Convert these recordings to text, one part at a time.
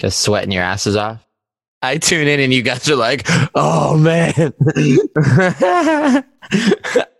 Cause sweating your asses off. I tune in and you guys are like, oh man.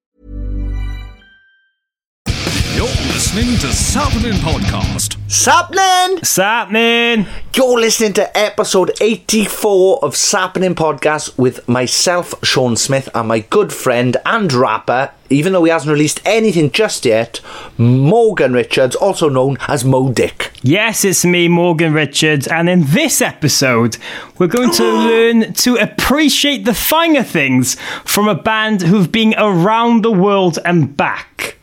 You're listening to Sappening Podcast. Sappening! Sappening! You're listening to episode 84 of Sappening Podcast with myself, Sean Smith, and my good friend and rapper, even though he hasn't released anything just yet, Morgan Richards, also known as Mo Dick. Yes, it's me, Morgan Richards, and in this episode, we're going to learn to appreciate the finer things from a band who've been around the world and back.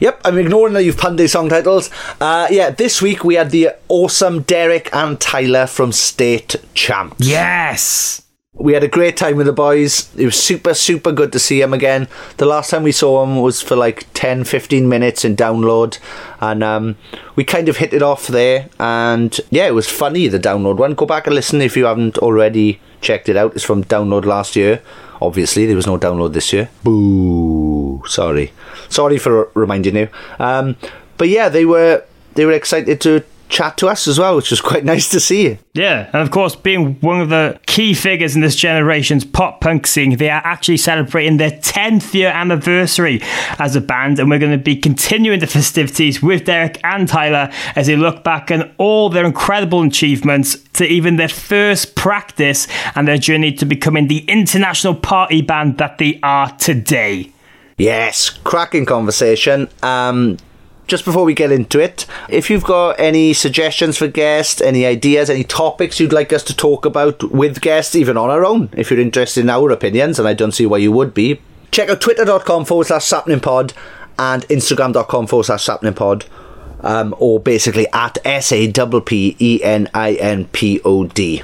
Yep, I'm ignoring that you've punned these song titles. Uh, yeah, this week we had the awesome Derek and Tyler from State Champs. Yes! We had a great time with the boys. It was super, super good to see them again. The last time we saw them was for like 10, 15 minutes in download. And um, we kind of hit it off there. And yeah, it was funny, the download one. Go back and listen if you haven't already checked it out. It's from download last year. Obviously, there was no download this year. Boo. Sorry. Sorry for reminding you. Um, but yeah, they were they were excited to chat to us as well, which was quite nice to see. Yeah, and of course, being one of the key figures in this generation's pop punk scene, they are actually celebrating their 10th year anniversary as a band, and we're going to be continuing the festivities with Derek and Tyler as they look back on all their incredible achievements to even their first practice and their journey to becoming the international party band that they are today. Yes, cracking conversation. Um, just before we get into it, if you've got any suggestions for guests, any ideas, any topics you'd like us to talk about with guests, even on our own, if you're interested in our opinions, and I don't see why you would be, check out twitter.com forward slash sapningpod and instagram.com forward slash sapningpod. Um, or basically at S A P P E N I N P O D.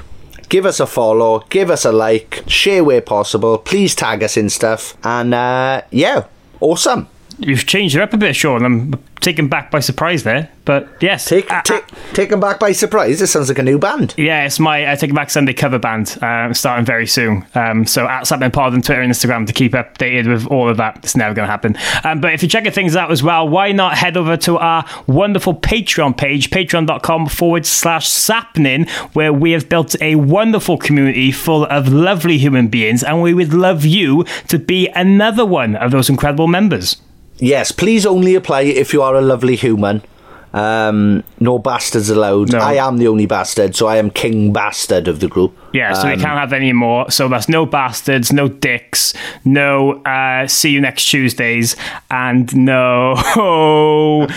Give us a follow, give us a like, share where possible. Please tag us in stuff. And uh, yeah, awesome. You've changed it up a bit, Sean. I'm taken back by surprise there, but yes, take uh, take taken back by surprise. This sounds like a new band. Yeah, it's my uh, Taken Back Sunday cover band, uh, starting very soon. Um, so at Sappening Pod on Twitter and Instagram to keep updated with all of that. It's never going to happen. Um, but if you're checking things out as well, why not head over to our wonderful Patreon page, patreon.com forward slash sapnin, where we have built a wonderful community full of lovely human beings, and we would love you to be another one of those incredible members. Yes, please only apply if you are a lovely human. Um, no bastards allowed. No. I am the only bastard, so I am king bastard of the group. Yeah, so we Um, can't have any more. So that's no bastards, no dicks, no uh, see you next Tuesdays, and no. Whoa.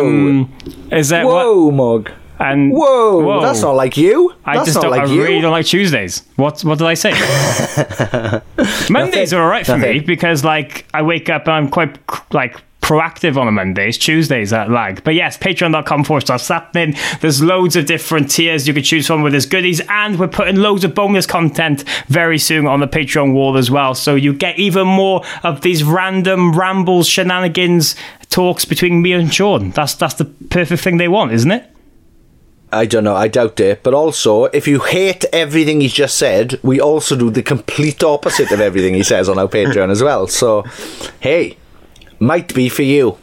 Um, is that Whoa, what? Mug. And Whoa, that's not like you. I That's just not don't. like I you. really don't like Tuesdays. What What did I say? Mondays are all right for me because like I wake up and I'm quite like proactive on a Mondays. Tuesdays that lag. But yes, patreon.com forward slash sapnin. There's loads of different tiers you could choose from with there's goodies and we're putting loads of bonus content very soon on the Patreon wall as well. So you get even more of these random rambles, shenanigans, talks between me and Sean. That's that's the perfect thing they want, isn't it? I don't know. I doubt it. But also, if you hate everything he's just said, we also do the complete opposite of everything he says on our Patreon as well. So, hey, might be for you.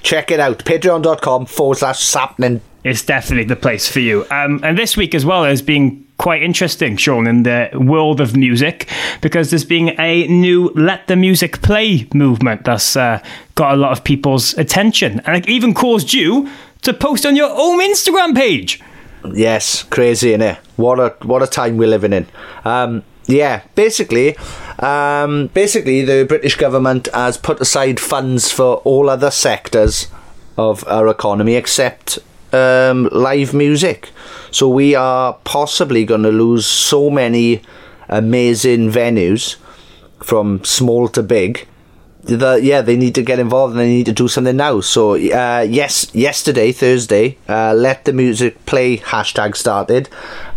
Check it out. Patreon.com forward slash sapnin. It's definitely the place for you. Um, and this week as well as being quite interesting, Sean, in the world of music because there's been a new "Let the Music Play" movement that's uh, got a lot of people's attention, and it even caused you to post on your own Instagram page. Yes, crazy, innit? What a what a time we're living in. Um, yeah, basically, um, basically, the British government has put aside funds for all other sectors of our economy except um, live music. So we are possibly going to lose so many amazing venues from small to big. The, yeah, they need to get involved and they need to do something now. So, uh, yes, yesterday, Thursday, uh, Let the Music Play hashtag started,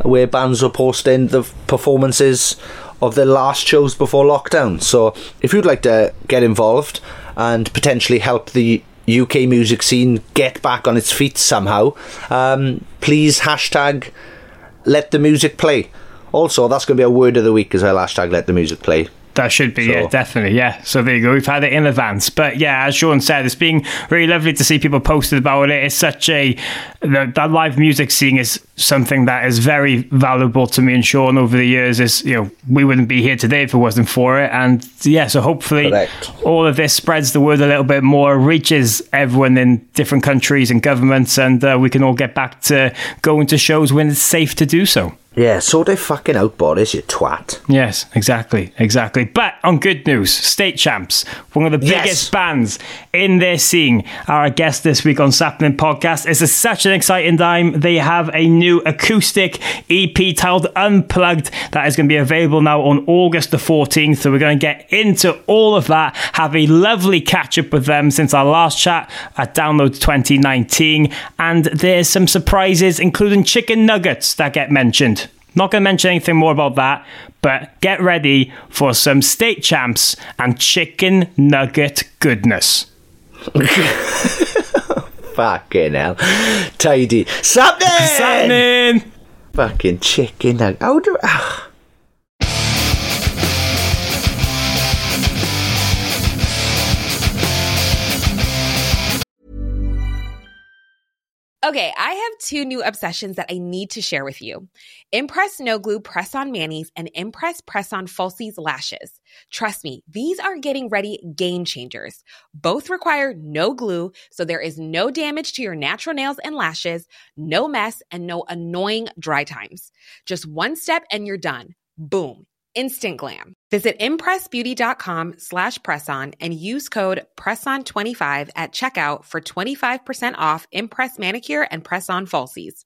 where bands were posting the performances of their last shows before lockdown. So, if you'd like to get involved and potentially help the UK music scene get back on its feet somehow, um, please hashtag let the music play. Also, that's going to be a word of the week as well. Hashtag let the music play. That should be, So- yeah, definitely, yeah. So there you go. We've had it in advance, but yeah, as Sean said, it's been really lovely to see people posted about it. It's such a the, that live music scene is something that is very valuable to me and Sean over the years. Is you know we wouldn't be here today if it wasn't for it, and yeah, so hopefully Correct. all of this spreads the word a little bit more, reaches everyone in different countries and governments, and uh, we can all get back to going to shows when it's safe to do so. Yeah, sort of fucking out, Boris, you twat. Yes, exactly, exactly. But on good news, State Champs, one of the Yes. biggest bands in their scene, are our guest this week on Sappening Podcast. It's a, such an exciting time. They have a new acoustic EP titled Unplugged that is going to be available now on August the 14th. So we're going to get into all of that, have a lovely catch up with them since our last chat at Download 2019. And there's some surprises, including chicken nuggets that get mentioned. Not going to mention anything more about that, but get ready for some state champs and chicken nugget goodness. Fucking hell. Tidy. Something! Happening! Fucking chicken nug. How do. ah. Okay, I have two new obsessions that I need to share with you. Impress No Glue Press On Manis and Impress Press On Falsies Lashes. Trust me, these are getting ready game changers. Both require no glue, so there is no damage to your natural nails and lashes, no mess, and no annoying dry times. Just one step and you're done. Boom. Instant glam. Visit impressbeauty.com slash presson and use code PRESSON25 at checkout for 25% off Impress Manicure and Press-On Falsies.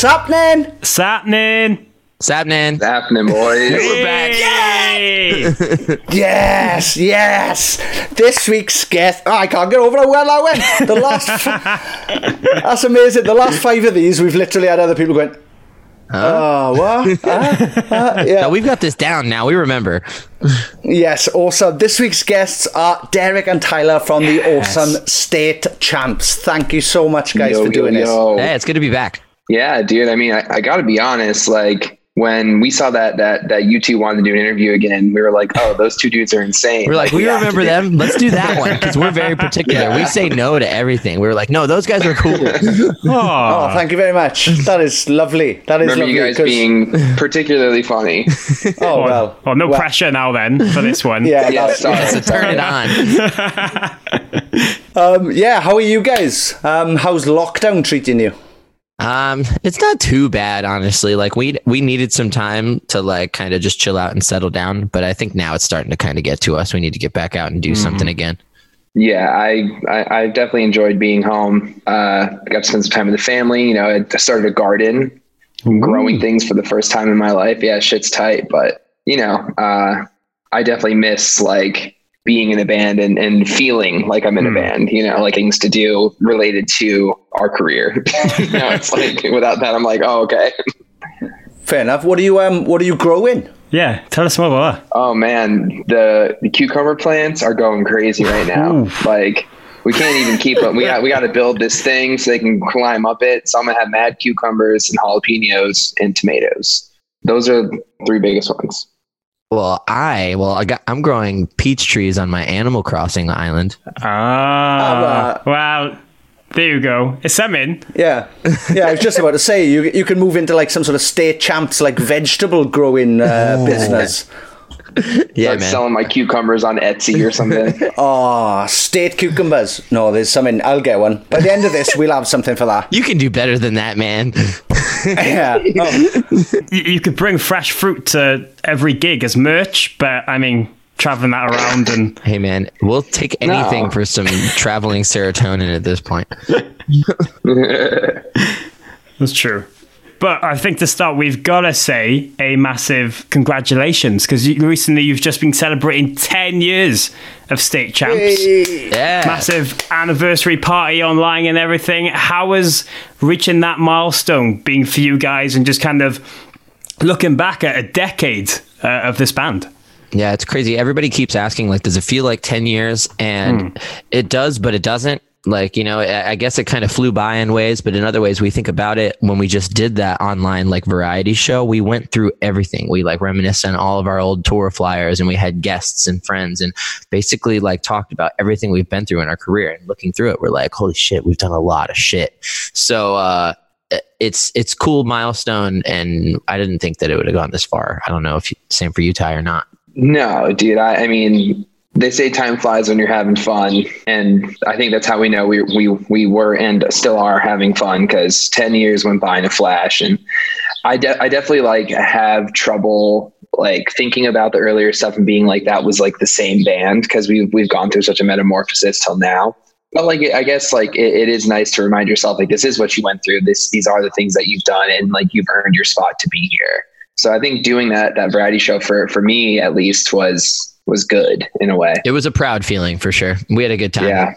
Sapnin! Sapnin! Sapnin. happening, boys? We're back. Yes, yes. This week's guest. Oh, I can't get over how well I went. The last. f- That's amazing. The last five of these, we've literally had other people going. Oh, what? Huh? Ah, huh? yeah. Now we've got this down now. We remember. Yes, awesome. This week's guests are Derek and Tyler from the awesome State Champs. Thank you so much, guys, Yo, for doing yo, this. yo. Hey, it's good to be back. Yeah, dude. I mean, I, I got to be honest. Like, when we saw that that that you two wanted to do an interview again, we were like, oh, those two dudes are insane. We're like, we have to remember do- them. Let's do that one because we're very particular. We say no to everything. We were like, no, those guys are cool. Oh, thank you very much. That is lovely. That is Remember lovely. you guys 'cause- being particularly funny. oh well. Well, no Well- pressure now then for this one. Yeah, Yeah, that's- sorry. so turn it on. Um, yeah, how are you guys? Um, how's lockdown treating you? Um, it's not too bad, honestly. Like we we needed some time to like kind of just chill out and settle down, but I think now it's starting to kind of get to us. We need to get back out and do something again. Yeah, I, I I definitely enjoyed being home. Uh, I got to spend some time with the family. You know, I started a garden, growing things for the first time in my life. Yeah, shit's tight, but you know, uh, I definitely miss like being in a band and, and feeling like I'm in a band. You know, like things to do related to our career. you know, it's like without that, I'm like, oh, okay. Fair enough. What are you um what are you growing? Yeah, tell us more about that. Oh man, the the cucumber plants are going crazy right now. Like we can't even keep them. We got we got to build this thing so they can climb up it. So I'm gonna have mad cucumbers and jalapenos and tomatoes. Those are the three biggest ones. Well, I well I got I'm growing peach trees on my Animal Crossing island. Ah, well, there you go. It's something. Yeah, yeah. I was just about to say you you can move into like some sort of state champs like vegetable growing uh, business. Yeah, Start man. selling my cucumbers on Etsy or something. Oh, state cucumbers. No, there's something. I'll get one. By the end of this, we'll have something for that. You can do better than that, man. Yeah. Oh, You, you could bring fresh fruit to every gig as merch, but I mean, traveling that around and hey, man, we'll take anything No. for some traveling serotonin at this point. That's true. But I think to start, we've got to say a massive congratulations because you, recently you've just been celebrating 10 years of state champs. Yeah. Massive anniversary party online and everything. How has reaching that milestone been for you guys and just kind of looking back at a decade uh, of this band? Yeah, it's crazy. Everybody keeps asking, like, does it feel like 10 years? And it does, but it doesn't. Like, you know, I guess it kind of flew by in ways, but in other ways, we think about it when we just did that online, like, variety show. We went through everything. We, like, reminisced on all of our old tour flyers and we had guests and friends and basically, like, talked about everything we've been through in our career. And looking through it, we're like, holy shit, we've done a lot of shit. So, uh, it's it's cool milestone and i didn't think that it would have gone this far i don't know if you, same for you ty or not No, dude. I, I mean, they say time flies when you're having fun, and I think that's how we know we we we were and still are having fun because ten years went by in a flash, and I de- I definitely like have trouble like thinking about the earlier stuff and being like that was like the same band because we've we've gone through such a metamorphosis till now. But like I guess like it, it is nice to remind yourself like this is what you went through. This these are the things that you've done, and like you've earned your spot to be here. So I think doing that that variety show for for me at least was was good in a way. it was a proud feeling for sure we had a good time Yeah.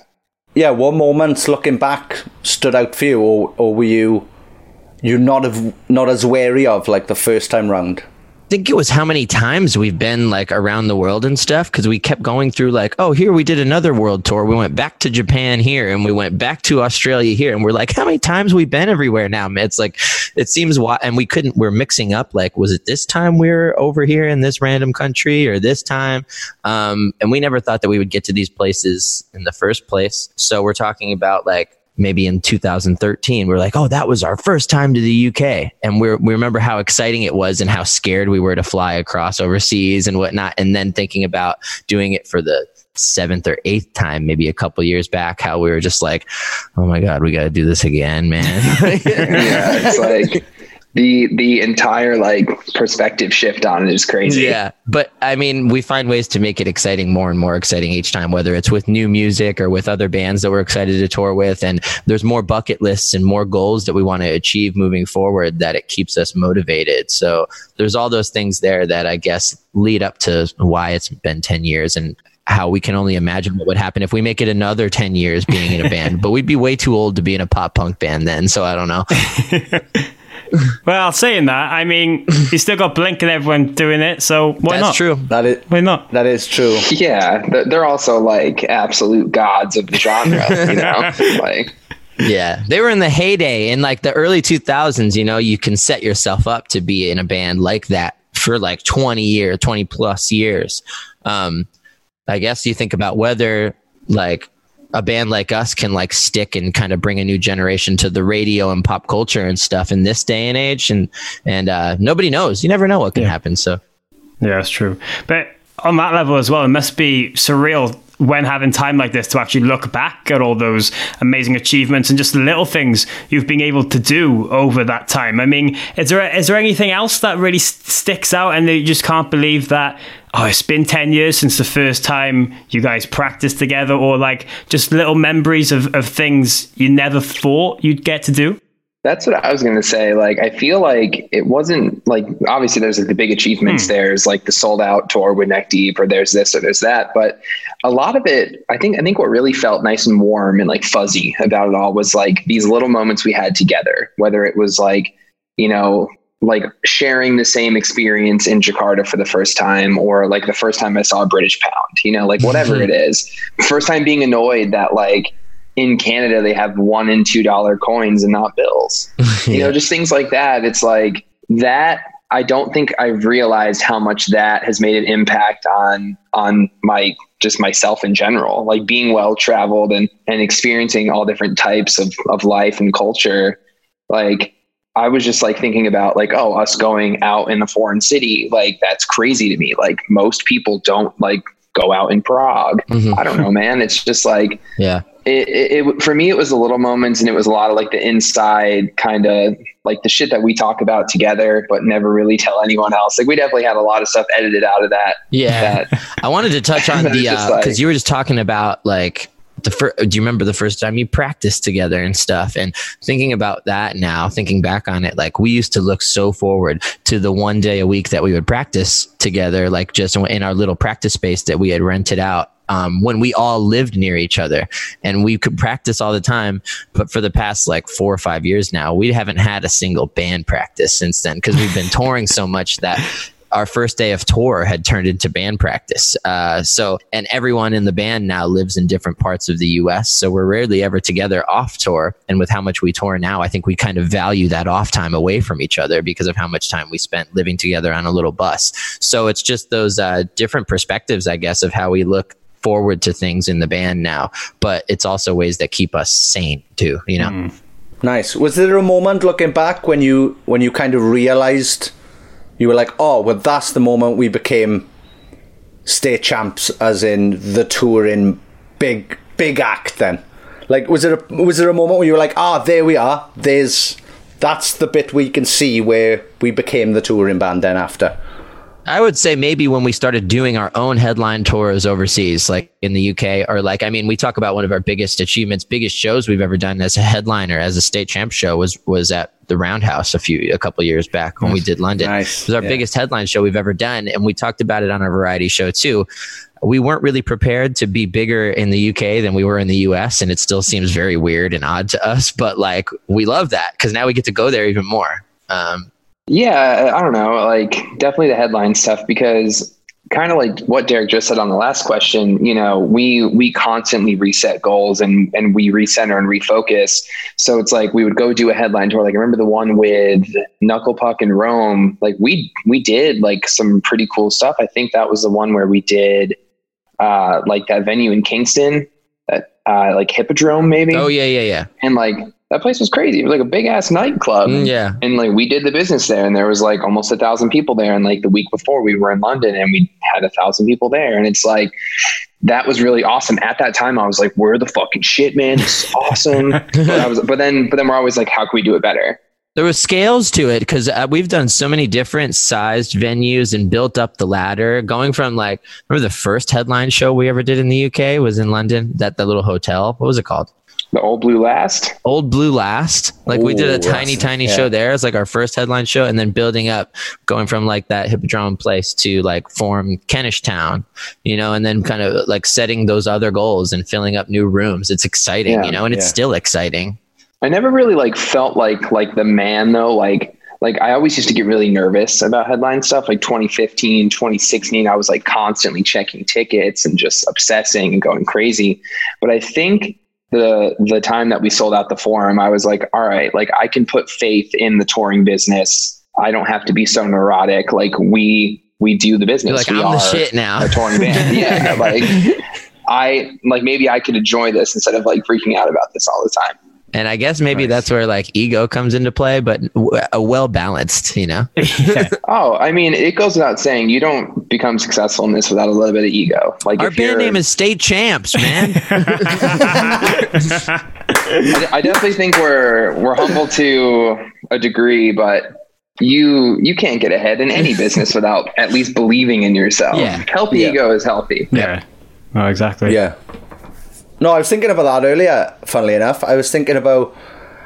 yeah. What moments looking back stood out for you, or or were you you not of not as wary of like the first time round? Think it was how many times we've been like around the world and stuff because we kept going through like oh here we did another world tour. We went back to japan here and we went back to australia here. And we're like how many times we've been everywhere now? It's like it seems why and we couldn't we're mixing up like was it this time we are over here in this random country or this time? Um, and we never thought that we would get to these places in the first place. So we're talking about like maybe in 2013 we are like oh that was our first time to the uk and we we remember how exciting it was and how scared we were to fly across overseas and whatnot and then thinking about doing it for the seventh or eighth time maybe a couple years back how we were just like oh my god we got to do this again man. Yeah, it's like the the entire like perspective shift on it is crazy. Yeah, but I mean, we find ways to make it exciting, more and more exciting each time, whether it's with new music or with other bands that we're excited to tour with. And there's more bucket lists and more goals that we want to achieve moving forward that it keeps us motivated. So there's all those things there that I guess lead up to why it's been 10 years and how we can only imagine what would happen if we make it another 10 years being in a band. But we'd be way too old to be in a pop punk band then. So I don't know. Well, saying that, I mean, you still got Blink and everyone doing it, so why That's not? true. That is Why not? that is true. Yeah, th- they're also like absolute gods of the genre, you know? like yeah, they were in the heyday in like the early 2000s. You know, you can set yourself up to be in a band like that for like 20 year, 20 plus years. Um, I guess you think about whether like a band like us can like stick and kind of bring a new generation to the radio and pop culture and stuff in this day and age and and uh, nobody knows. You never know what can yeah. happen so. Yeah that's true. But on that level as well it must be surreal when having time like this to actually look back at all those amazing achievements and just little things you've been able to do over that time. I mean, is there is there anything else that really sticks out and you just can't believe that oh, it's been 10 years since the first time you guys practiced together or like just little memories of, of things you never thought you'd get to do? That's what I was going to say. Like, I feel like it wasn't like obviously there's like the big achievements. Hmm. There's like the sold out tour with Neck Deep, or there's this or there's that. But a lot of it, I think, I think what really felt nice and warm and like fuzzy about it all was like these little moments we had together. Whether it was like, you know, like sharing the same experience in Jakarta for the first time, or like the first time I saw a British pound. You know, like whatever it is. First time being annoyed that like in Canada they have one and two dollar coins and not bills. yeah. You know, just things like that. It's like that I don't think I've realized how much that has made an impact on on my just myself in general. Like being well traveled and and experiencing all different types of of life and culture. Like I was just like thinking about like, oh, us going out in a foreign city, like that's crazy to me. Like most people don't like go out in Prague. Mm-hmm. I don't know, man. It's just like, yeah, it, it, it, for me, it was the little moments and it was a lot of like the inside kind of like the shit that we talk about together, but never really tell anyone else. Like we definitely had a lot of stuff edited out of that. Yeah. That, I wanted to touch on the, uh, like, you were just talking about like, the first, do you remember the first time you practiced together and stuff? And thinking about that now, thinking back on it, like we used to look so forward to the one day a week that we would practice together, like just in our little practice space that we had rented out um, when we all lived near each other and we could practice all the time. But for the past like four or five years now, we haven't had a single band practice since then because we've been touring so much that our first day of tour had turned into band practice. Uh, so, and everyone in the band now lives in different parts of the US. So we're rarely ever together off tour. And with how much we tour now, I think we kind of value that off time away from each other because of how much time we spent living together on a little bus. So it's just those uh, different perspectives, I guess, of how we look forward to things in the band now. But it's also ways that keep us sane too, you know? Mm. Nice. Was there a moment looking back when you when you kind of realized you were like, oh, well, that's the moment we became state champs, as in the touring big big act. Then, like, was there a, was there a moment where you were like, ah, oh, there we are. There's that's the bit we can see where we became the touring band. Then after. I would say maybe when we started doing our own headline tours overseas, like in the UK, or like, I mean, we talk about one of our biggest achievements, biggest shows we've ever done as a headliner, as a state champ show was, was at the Roundhouse a few, a couple years back when we did London. Nice. It was our yeah. biggest headline show we've ever done. And we talked about it on our variety show too. We weren't really prepared to be bigger in the UK than we were in the US. And it still seems very weird and odd to us, but like, we love that because now we get to go there even more. Um, yeah, I don't know. Like definitely the headline stuff because kind of like what Derek just said on the last question, you know, we we constantly reset goals and and we recenter and refocus. So it's like we would go do a headline tour. Like I remember the one with Knuckle Puck in Roam. Like we we did like some pretty cool stuff. I think that was the one where we did uh like that venue in Kingston, that uh like Hippodrome maybe. Oh yeah, yeah, yeah. And like that place was crazy. It was like a big ass nightclub. Mm, yeah. And like we did the business there and there was like almost a thousand people there. And like the week before we were in London and we had a thousand people there. And it's like, that was really awesome. At that time, I was like, we're the fucking shit, man. It's awesome. but, I was, but then, but then we're always like, how can we do it better? There was scales to it because uh, we've done so many different sized venues and built up the ladder. Going from like, remember the first headline show we ever did in the UK was in London, that the little hotel. What was it called? The Old Blue Last. Old Blue Last. Like Ooh, we did a tiny, tiny yeah. show there. It's like our first headline show, and then building up, going from like that Hippodrome place to like Forum Kentish Town, you know, and then kind of like setting those other goals and filling up new rooms. It's exciting, yeah, you know, and yeah. it's still exciting. I never really like felt like like the man though, like like I always used to get really nervous about headline stuff like 2015, 2016. I was like constantly checking tickets and just obsessing and going crazy. But I think the the time that we sold out the forum, I was like, all right, like I can put faith in the touring business. I don't have to be so neurotic. Like we we do the business. You're like, we I'm the shit now. a touring band. yeah, like I like maybe I could enjoy this instead of like freaking out about this all the time. And I guess maybe that's where like ego comes into play, but w- a well balanced, you know. Oh, I mean, it goes without saying you don't become successful in this without a little bit of ego. Like Our if band name is State Champs, man. I, I definitely think we're we're humble to a degree, but you you can't get ahead in any business without at least believing in yourself. Yeah. Healthy Yeah. ego is healthy. Yeah. Oh, exactly. Yeah. No, I was thinking about that earlier. Funnily enough, I was thinking about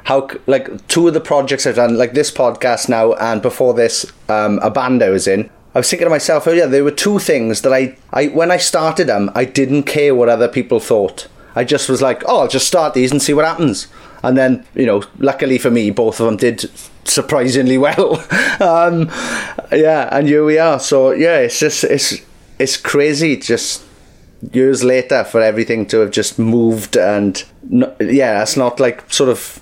how like two of the projects I've done, like this podcast now, and before this, um, a band I was in. I was thinking to myself, oh yeah, there were two things that I, I when I started them, I didn't care what other people thought. I just was like, oh, I'll just start these and see what happens. And then, you know, luckily for me, both of them did surprisingly well. um, yeah, and here we are. So yeah, it's just it's it's crazy. Just years later for everything to have just moved and no, yeah that's not like sort of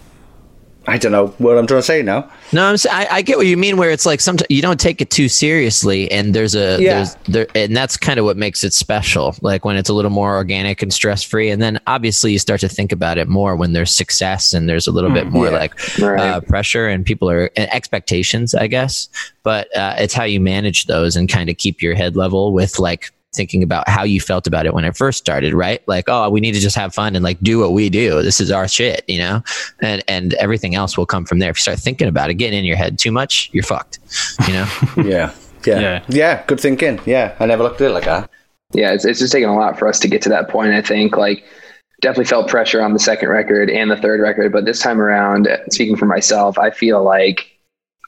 i don't know what i'm trying to say now No, I'm. I, I get what you mean. Where it's like sometimes you don't take it too seriously, and there's a Yeah. there's there, and that's kind of what makes it special. Like when it's a little more organic and stress free, and then obviously you start to think about it more when there's success and there's a little bit more Yeah. like Right. uh, pressure and people are and expectations, I guess. But uh, it's how you manage those and kind of keep your head level with like thinking about how you felt about it when it first started, right? Like, oh, we need to just have fun and like do what we do. This is our shit, you know? And and everything else will come from there. If you start thinking about it, getting in your head too much, you're fucked. You know? yeah yeah Yeah. yeah good thinking yeah i never looked at it like that Yeah, it's, it's just taken a lot for us to get to that point. I think like definitely felt pressure on the second record and the third record, but this time around, speaking for myself, I feel like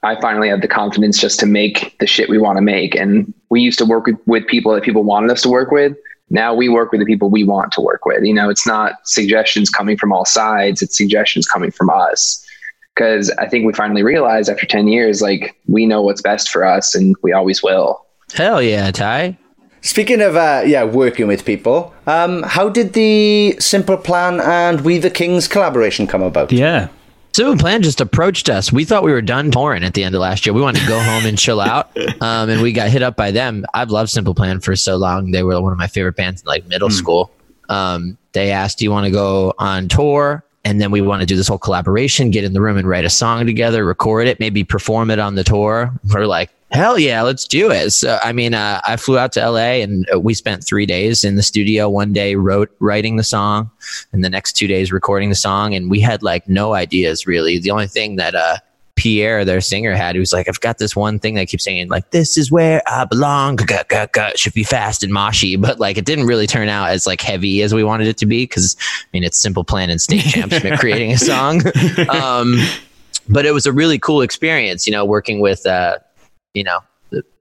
I finally have the confidence just to make the shit we want to make. And we used to work with, with people that people wanted us to work with. Now we work with the people we want to work with. You know, it's not suggestions coming from all sides; it's suggestions coming from us. Because I think we finally realized after ten years, like we know what's best for us, and we always will. Hell yeah, Ty. speaking of uh, yeah working with people um how did the simple plan and we the kings collaboration come about Yeah. Simple Plan just approached us. We thought we were done touring at the end of last year. We wanted to go home and chill out. Um, and we got hit up by them. I've loved Simple Plan for so long. They were one of my favorite bands in like middle school. Um, they asked, Do you want to go on tour? And then we want to do this whole collaboration, get in the room and write a song together, record it, maybe perform it on the tour. We're like, hell yeah, let's do it. So, I mean, uh, I flew out to LA and uh, we spent three days in the studio. One day wrote, writing the song and the next two days recording the song. And we had like no ideas really. The only thing that, uh, Pierre, their singer, had. He was like, I've got this one thing that keeps saying, like, this is where I belong. Should be fast and moshy. But like, it didn't really turn out as like heavy as we wanted it to be because, I mean, it's Simple Plan and State Champs creating a song. Um, but it was a really cool experience, you know, working with, uh, you know,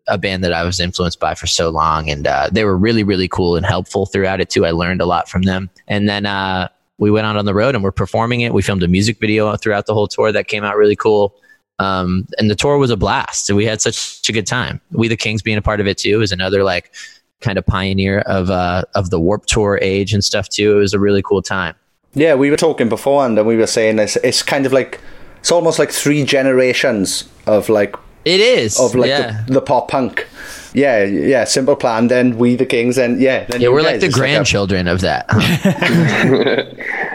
a band that I was influenced by for so long. And uh, they were really, really cool and helpful throughout it too. I learned a lot from them. And then uh, we went out on the road and we're performing it. We filmed a music video throughout the whole tour that came out really cool. Um, and the tour was a blast. And we had such a good time. We the Kings being a part of it too is another like kind of pioneer of uh, of the Warped Tour age and stuff too. It was a really cool time. Yeah, we were talking beforehand, and we were saying it's it's kind of like it's almost like three generations of like It is of like yeah. the, the pop punk. Yeah, yeah. Simple plan. Then we the kings, and yeah, then yeah, you we're like the It's a- grandchildren of that. huh?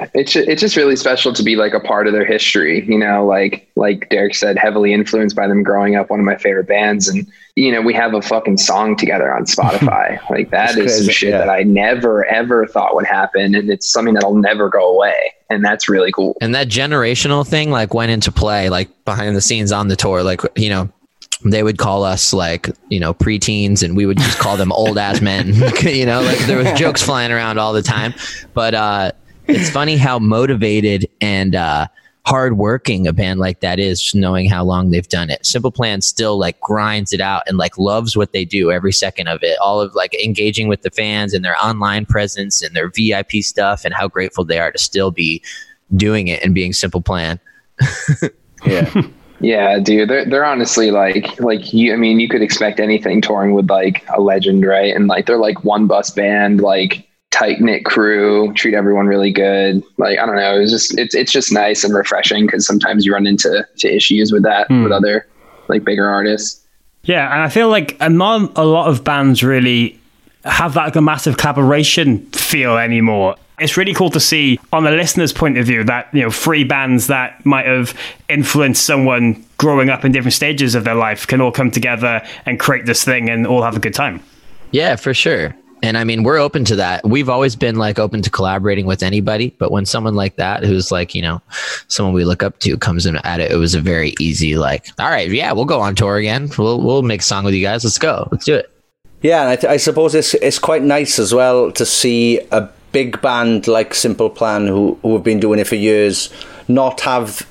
it's it's just really special to be like a part of their history you know like like derek said heavily influenced by them growing up one of my favorite bands and you know we have a fucking song together on spotify like that That's is some shit yeah. that i never ever thought would happen and it's something that'll never go away and that's really cool and that generational thing like went into play like behind the scenes on the tour like you know they would call us like you know preteens and we would just call them old ass men you know like there was jokes flying around all the time. But uh it's funny how motivated and uh hardworking a band like that is knowing how long they've done it. Simple plan still like grinds it out and like loves what they do every second of it. All of like engaging with the fans and their online presence and their vip stuff and how grateful they are to still be doing it and being simple plan. Yeah, yeah dude they're, they're honestly like like you i mean you could expect anything touring with like a legend right and like they're like one bus band like tight knit crew, treat everyone really good. Like I don't know, it's just it's it's just nice and refreshing because sometimes you run into to issues with that hmm. with other like bigger artists. Yeah, and I feel like uh, not a lot of bands really have that like a massive collaboration feel anymore. It's really cool to see on the listener's point of view that you know three bands that might have influenced someone growing up in different stages of their life can all come together and create this thing and all have a good time. Yeah, for sure. And I mean, we're open to that. We've always been like open to collaborating with anybody, but when someone like that, who's like, you know, someone we look up to comes in at it, it was a very easy, like, all right, yeah, we'll go on tour again. We'll, we'll make a song with you guys. Let's go. Let's do it. Yeah, and I, th- I suppose it's it's quite nice as well to see a big band like Simple Plan, who who have been doing it for years, not have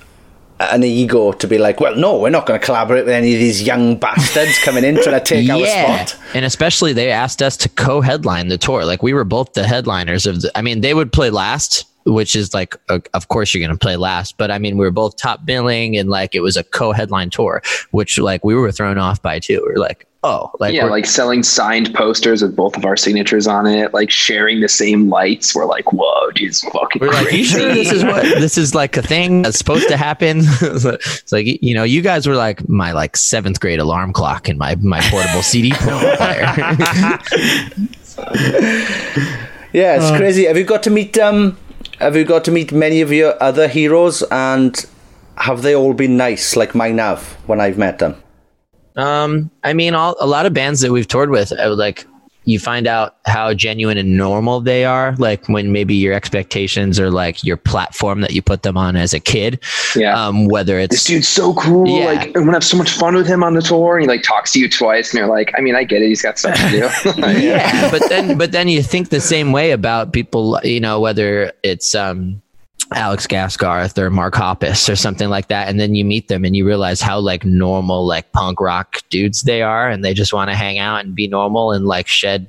an ego to be like, well, no, we're not going to collaborate with any of these young bastards coming in trying to take our spot. And especially they asked us to co-headline the tour. Like we were both the headliners of the, I mean, they would play last, which is like, uh, of course you're going to play last, but I mean, we were both top billing and like it was a co-headline tour, which like we were thrown off by too. We are like, oh, like yeah, like selling signed posters with both of our signatures on it, like sharing the same lights. We're like, whoa, dude's fucking We're like, crazy. you sure this is what this is like a thing that's supposed to happen? it's like you know, you guys were like my like seventh grade alarm clock in my my portable CD player. Yeah, it's crazy. Have you got to meet um have you got to meet many of your other heroes and have they all been nice like mine have when I've met them? Um, I mean, all, a lot of bands that we've toured with, like you find out how genuine and normal they are. Like when maybe your expectations are like your platform that you put them on as a kid. Yeah. Um, whether it's this dude's so cool. Yeah. Like, I'm gonna have so much fun with him on the tour. And he like talks to you twice, and you're like, I mean, I get it. He's got stuff to do. yeah, but then but then you think the same way about people, you know, whether it's um Alex Gaskarth or Mark Hoppus or something like that, and then you meet them and you realize how like normal like punk rock dudes they are, and they just want to hang out and be normal and like shed,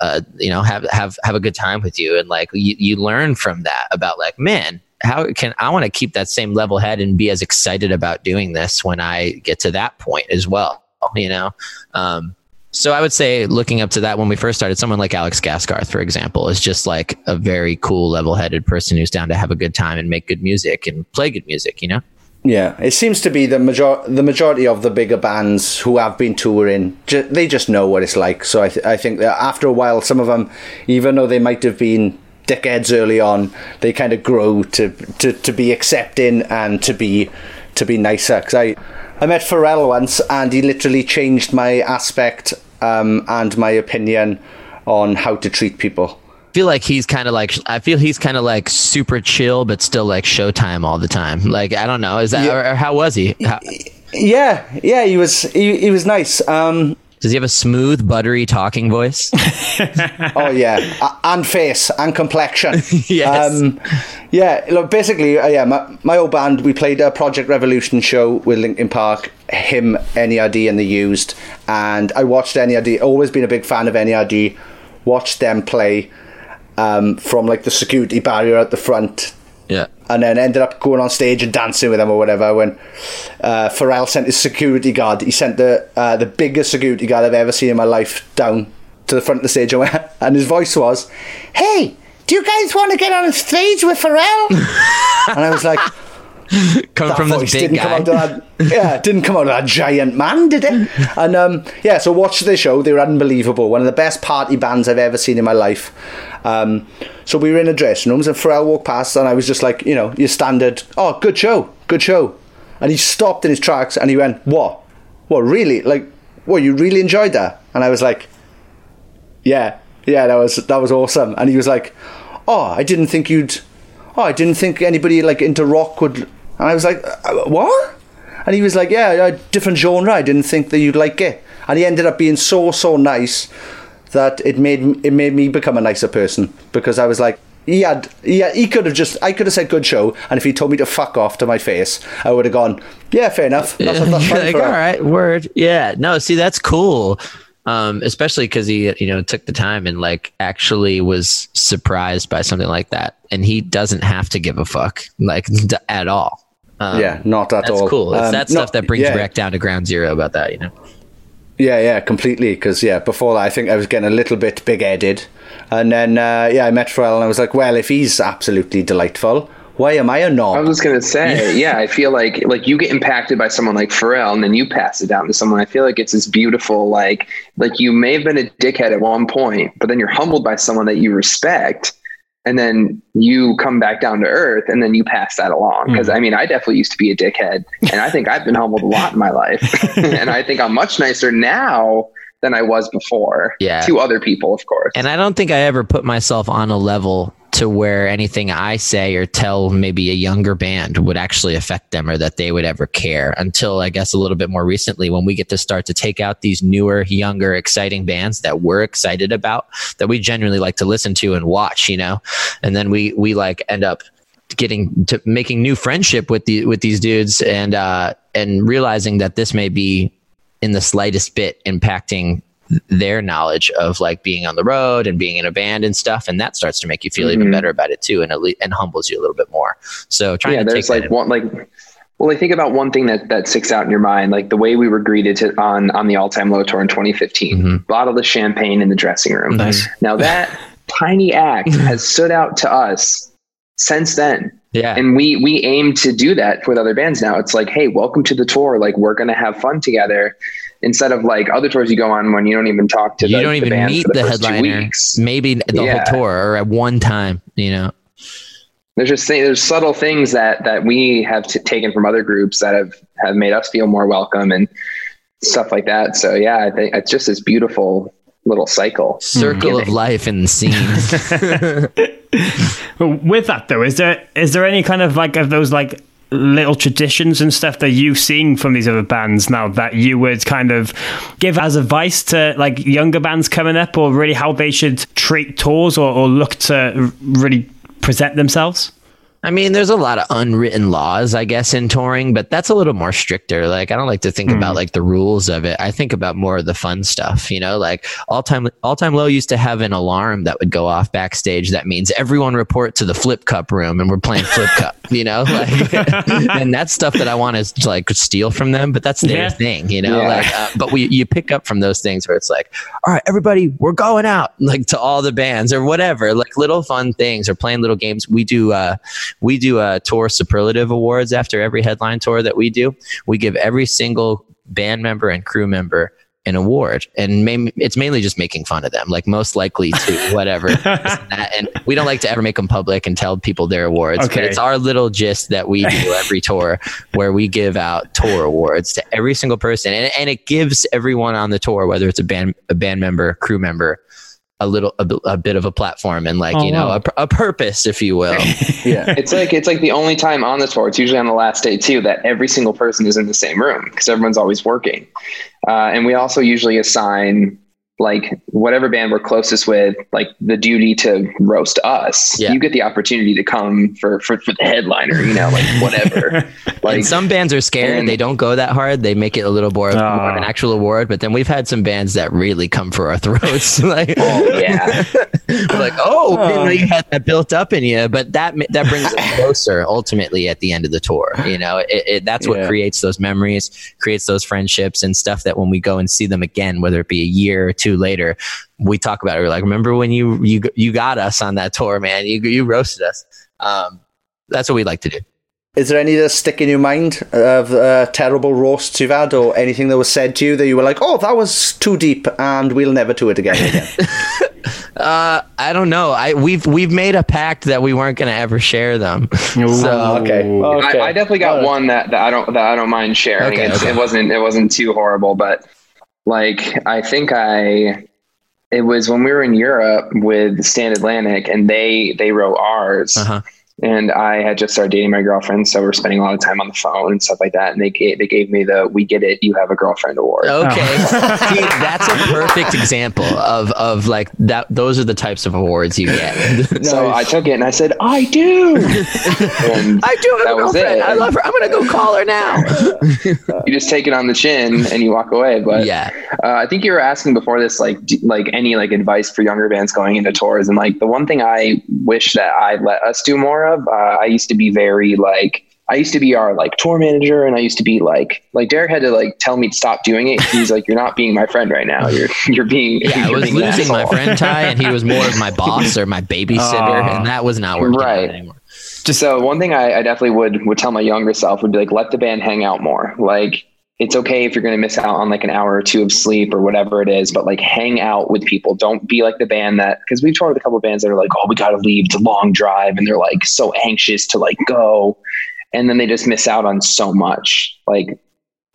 uh, you know, have have have a good time with you, and like you, you learn from that about like man. How can I want to keep that same level head and be as excited about doing this when I get to that point as well? You know, um, so I would say looking up to that when we first started, someone like Alex Gaskarth, for example, is just like a very cool, level-headed person who's down to have a good time and make good music and play good music. You know? Yeah, it seems to be the major the majority of the bigger bands who have been touring. Ju- they just know what it's like. So I, th- I think that after a while, some of them, even though they might have been dickheads early on, they kind of grow to, to, to be accepting and to be to be nicer. Because I I met Pharrell once, and he literally changed my aspect um, and my opinion on how to treat people. I feel like he's kind of like I feel he's kind of like super chill, but still like Showtime all the time. Like I don't know, is that or, or how was he? How, Yeah, yeah, he was he, he was nice. Um, does he have a smooth, buttery talking voice? oh yeah, A- and face and complexion. Yes. Um, yeah, look, basically, uh, yeah, my, my old band, we played a Projekt Revolution show with Linkin Park, him, NERD, and the Used, and I watched NERD. Always been a big fan of NERD. Watched them play um, from like the security barrier at the front yeah. and then ended up going on stage and dancing with them or whatever. When uh, Pharrell sent his security guard, he sent the uh, the biggest security guard I've ever seen in my life down to the front of the stage, and his voice was, "Hey, do you guys want to get on a stage with Pharrell?" and I was like. Coming that from voice this big didn't come guy. out of that yeah didn't come out of that giant man did it and um yeah so watch the show they were unbelievable one of the best party bands I've ever seen in my life um so we were in the dressing rooms and Pharrell walked past and I was just like you know your standard oh good show good show. And he stopped in his tracks and he went what? What really? Like what you really enjoyed that? And I was like yeah yeah that was that was awesome. And he was like oh I didn't think you'd oh I didn't think anybody like into rock would and I was like uh, what? And he was like yeah a different genre I didn't think that you'd like it. And he ended up being so so nice that it made it made me become a nicer person because I was like he had yeah he could have just I could have said good show and if he told me to fuck off to my face I would have gone yeah fair enough that's, that's fine like, all word. Yeah. No, see, that's cool. Um, especially because he, you know, took the time and like actually was surprised by something like that, and he doesn't have to give a fuck like d- at all. Um, yeah not at that's all cool. It's Um, that no, stuff that brings yeah. back down to ground zero about that, you know. Yeah, yeah, completely. Because yeah, before that, I think I was getting a little bit big-headed, and then uh, yeah, I met Pharrell, and I was like, well, if he's absolutely delightful, why am I a knob? I was just gonna say, yeah, I feel like like you get impacted by someone like Pharrell, and then you pass it down to someone. I feel like it's this beautiful, like like you may have been a dickhead at one point, but then you're humbled by someone that you respect, and then you come back down to earth, and then you pass that along. Because mm-hmm. I mean, I definitely used to be a dickhead, and I think I've been humbled a lot in my life, and I think I'm much nicer now than I was before. Yeah. to other people, of course. And I don't think I ever put myself on a level to where anything I say or tell maybe a younger band would actually affect them or that they would ever care until I guess a little bit more recently when we get to start to take out these newer, younger, exciting bands that we're excited about that we genuinely like to listen to and watch, you know? And then we, we like end up getting to making new friendship with the, with these dudes and, uh, and realizing that this may be in the slightest bit impacting their knowledge of like being on the road and being in a band and stuff and that starts to make you feel even Mhm. better about it too and at le- and humbles you a little bit more so trying yeah, to there's like one like well, I think about one thing that that sticks out in your mind, like the way we were greeted to, on on the all time low tour in 2015. Mm-hmm. Bottle of champagne in the dressing room. Nice. Now that tiny act has stood out to us since then. Yeah And we we aim to do that with other bands now. It's like, hey, welcome to the tour. Like we're gonna have fun together. Instead of like other tours you go on when you don't even talk to you the, don't the even band meet the, the headliner maybe the Yeah. whole tour or at one time you know there's just th- there's subtle things that that we have t- taken from other groups that have have made us feel more welcome and stuff like that. So yeah, I think it's just this beautiful little cycle. circle of life in the scene with that though, is there is there any kind of like of those like little traditions and stuff that you've seen from these other bands now that you would kind of give as advice to like younger bands coming up, or really how they should treat tours or, or look to really present themselves? I mean, there's a lot of unwritten laws, I guess, in touring, but that's a little more stricter. Like, I don't like to think about like the rules of it. I think about more of the fun stuff, you know, like all time, all time low used to have an alarm that would go off backstage. That means everyone report to the flip cup room and we're playing flip cup, you know, like, and that's stuff that I want to like steal from them, but that's their Yeah. thing, you know, Yeah. like, uh, but we, you pick up from those things where it's like, all right, everybody, we're going out like to all the bands or whatever, like little fun things or playing little games. We do, uh, we do a tour superlative awards after every headline tour that we do. We give every single band member and crew member an award, and it's mainly just making fun of them, like most likely to whatever. and, and we don't like to ever make them public and tell people their awards, but Okay. it's our little gist that we do every tour where we give out tour awards to every single person, and, and it gives everyone on the tour, whether it's a band a band member, crew member. A little, a, bit- a bit of a platform and like Oh, you know wow. a, a purpose, if you will. Yeah. It's like it's like the only time on the tour. It's usually on the last day too that every single person is in the same room because everyone's always working. Uh, and we also usually assign like whatever band we're closest with, like the duty to roast us. Yeah. You get the opportunity to come for for, for the headliner. You know, like whatever. like and some bands are scared and- they don't go that hard they make it a little more, more of an Ah. actual award but then we've had some bands that really come for our throats like oh yeah, we're like oh we didn't know you had that built up in you but that that brings us closer ultimately at the end of the tour you know it, it, that's what Yeah. creates those memories creates those friendships and stuff that when we go and see them again whether it be a year or two later we talk about it we're like remember when you you you got us on that tour man you you roasted us um that's what we like to do Is there any that stick in your mind of uh, terrible roasts you've had, or anything that was said to you that you were like, "Oh, that was too deep, and we'll never do it again"? again? Uh, I don't know. I we've we've made a pact that we weren't going to ever share them. So okay. okay. I, I definitely got one that, that I don't that I don't mind sharing. Okay, okay. It wasn't it wasn't too horrible, but like I think I it was when we were in Europe with Stand Atlantic and they they wrote ours. Uh-huh. And I had just started dating my girlfriend, so we're spending a lot of time on the phone and stuff like that. And they gave, they gave me the "We Get It, You Have a Girlfriend" award. Okay, See, that's a perfect example of of like that. Those are the types of awards you get. So I took it and I said, "I do." I do have That a was girlfriend. it. I love her. I'm gonna go call her now. you just take it on the chin and you walk away. But yeah, Uh, I think you were asking before this, like, d- like any like advice for younger bands going into tours, and like the one thing I wish that I let us do more of. Uh, I used to be very like I used to be our like tour manager and I used to be like like Derek had to like tell me to stop doing it. He's like, You're not being my friend right now. You're you're being Yeah, I you're was losing my friend Ty, and he was more of my boss or my babysitter, Oh. and that was not working Right. anymore. Just so one thing I, I definitely would would tell my younger self would be like let the band hang out more. Like it's okay if you're going to miss out on like an hour or two of sleep or whatever it is, but like hang out with people. Don't be like the band that because we've toured with a couple of bands that are like, oh, we got to leave. It's a long drive, and they're like so anxious to like go, and then they just miss out on so much. Like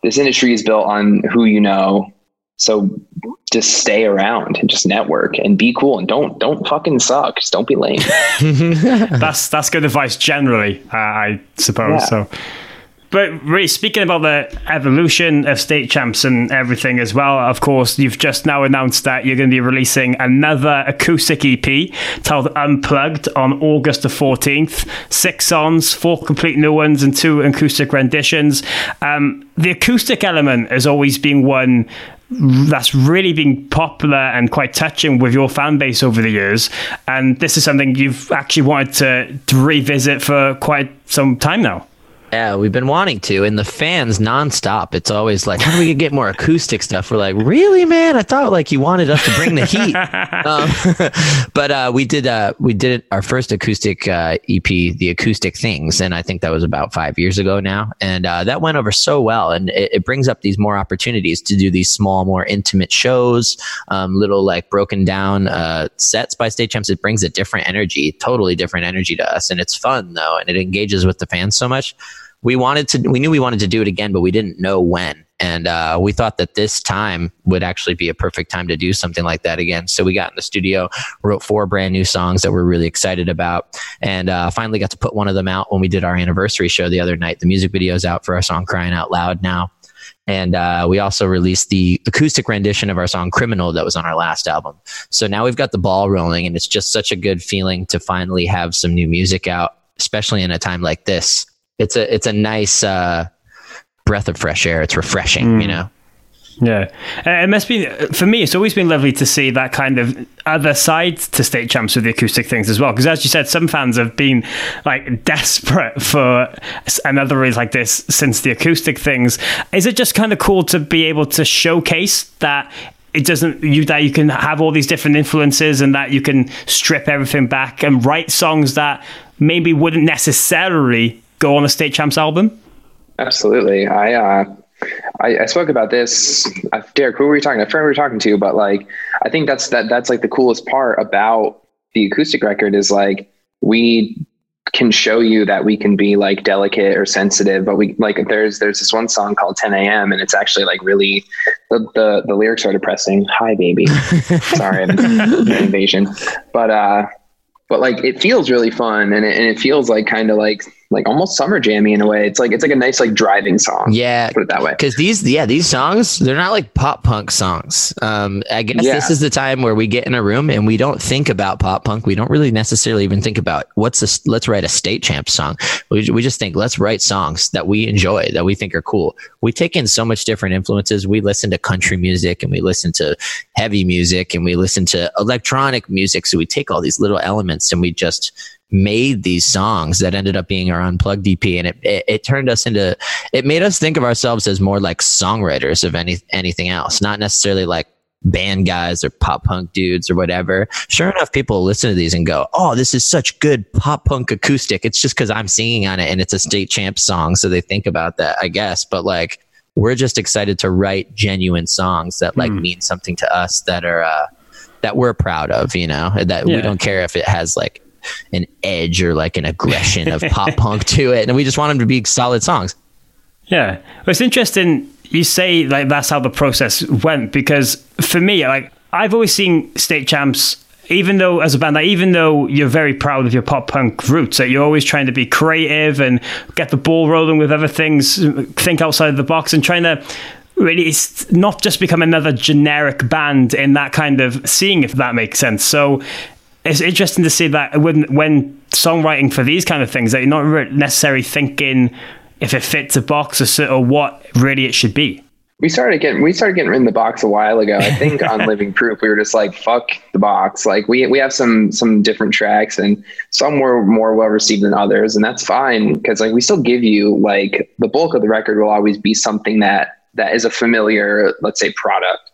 this industry is built on who you know, so just stay around and just network and be cool and don't don't fucking suck. Just don't be lame. that's that's good advice generally, uh, I suppose. Yeah. So, but really speaking about the evolution of state champs and everything as well. Of course, you've just now announced that you're going to be releasing another acoustic EP titled Unplugged on August the 14th. Six songs, four complete new ones, and two acoustic renditions. Um, the acoustic element has always been one that's really been popular and quite touching with your fan base over the years. And this is something you've actually wanted to, to revisit for quite some time now. Yeah, we've been wanting to, and the fans nonstop. It's always like, how do we get more acoustic stuff? We're like, really, man? I thought like you wanted us to bring the heat. um, but uh, we did. Uh, we did our first acoustic uh, EP, the acoustic things, and I think that was about five years ago now, and uh, that went over so well, and it, it brings up these more opportunities to do these small, more intimate shows, um, little like broken down uh, sets by State Champs. It brings a different energy, totally different energy to us, and it's fun though, and it engages with the fans so much we wanted to we knew we wanted to do it again but we didn't know when. And uh, we thought that this time would actually be a perfect time to do something like that again. So we got in the studio wrote four brand new songs that we're really excited about and uh, finally got to put one of them out when we did our anniversary show the other night. The music video is out for our song crying out loud now. And uh, we also released the acoustic rendition of our song criminal that was on our last album. So now we've got the ball rolling and it's just such a good feeling to finally have some new music out especially in a time like this it's a it's a nice uh, breath of fresh air. It's refreshing, you know. Yeah, uh, it must be for me. It's always been lovely to see that kind of other side to state champs with the acoustic things as well. Because as you said, some fans have been like desperate for another release like this since the acoustic things. Is it just kind of cool to be able to showcase that? It doesn't you that you can have all these different influences and that you can strip everything back and write songs that maybe wouldn't necessarily go on a state champs album. Absolutely. I, uh, I, I spoke about this. Uh, Derek, who were you talking to? A friend we were talking to, but like, I think that's that. That's like the coolest part about the acoustic record is like we can show you that we can be like delicate or sensitive, but we like there's there's this one song called 10 a.m. and it's actually like really the the, the lyrics are depressing. Hi, baby. Sorry, invasion, but uh, but like it feels really fun and it, and it feels like kind of like like almost summer jammy in a way. It's like it's like a nice like driving song. Yeah, put it that way. Because these, yeah, these songs, they're not like pop punk songs. Um, I guess Yeah. this is the time where we get in a room and we don't think about pop punk. We don't really necessarily even think about what's this. Let's write a state champ song. We, we just think let's write songs that we enjoy, that we think are cool. We take in so much different influences. We listen to country music and we listen to heavy music and we listen to electronic music. So we take all these little elements and we just made these songs that ended up being our unplugged EP, and it, it it turned us into it made us think of ourselves as more like songwriters of any anything else, not necessarily like band guys or pop punk dudes or whatever. Sure enough, people listen to these and go, "Oh, this is such good pop punk acoustic." It's just because I'm singing on it and it's a state champ song, so they think about that, I guess. But like, we're just excited to write genuine songs that like mean something to us that are uh, that we're proud of. You know, that we don't care if it has like an edge or like an aggression of pop punk to it, and we just want them to be solid songs. Yeah, well, it's interesting. You say like that's how the process went because for me, like I've always seen state champs. Even though, as a band, like, even though you're very proud of your pop punk roots, that you're always trying to be creative and get the ball rolling with other things, think outside the box, and trying to really it's not just become another generic band in that kind of seeing, if that makes sense. So it's interesting to see that when when songwriting for these kind of things, that you're not re- necessarily thinking if it fits a box or, so- or what really it should be. we started getting we started getting in the box a while ago. I think on Living Proof, we were just like, "Fuck the box." Like we we have some some different tracks, and some were more well received than others, and that's fine because like we still give you like the bulk of the record will always be something that that is a familiar, let's say, product,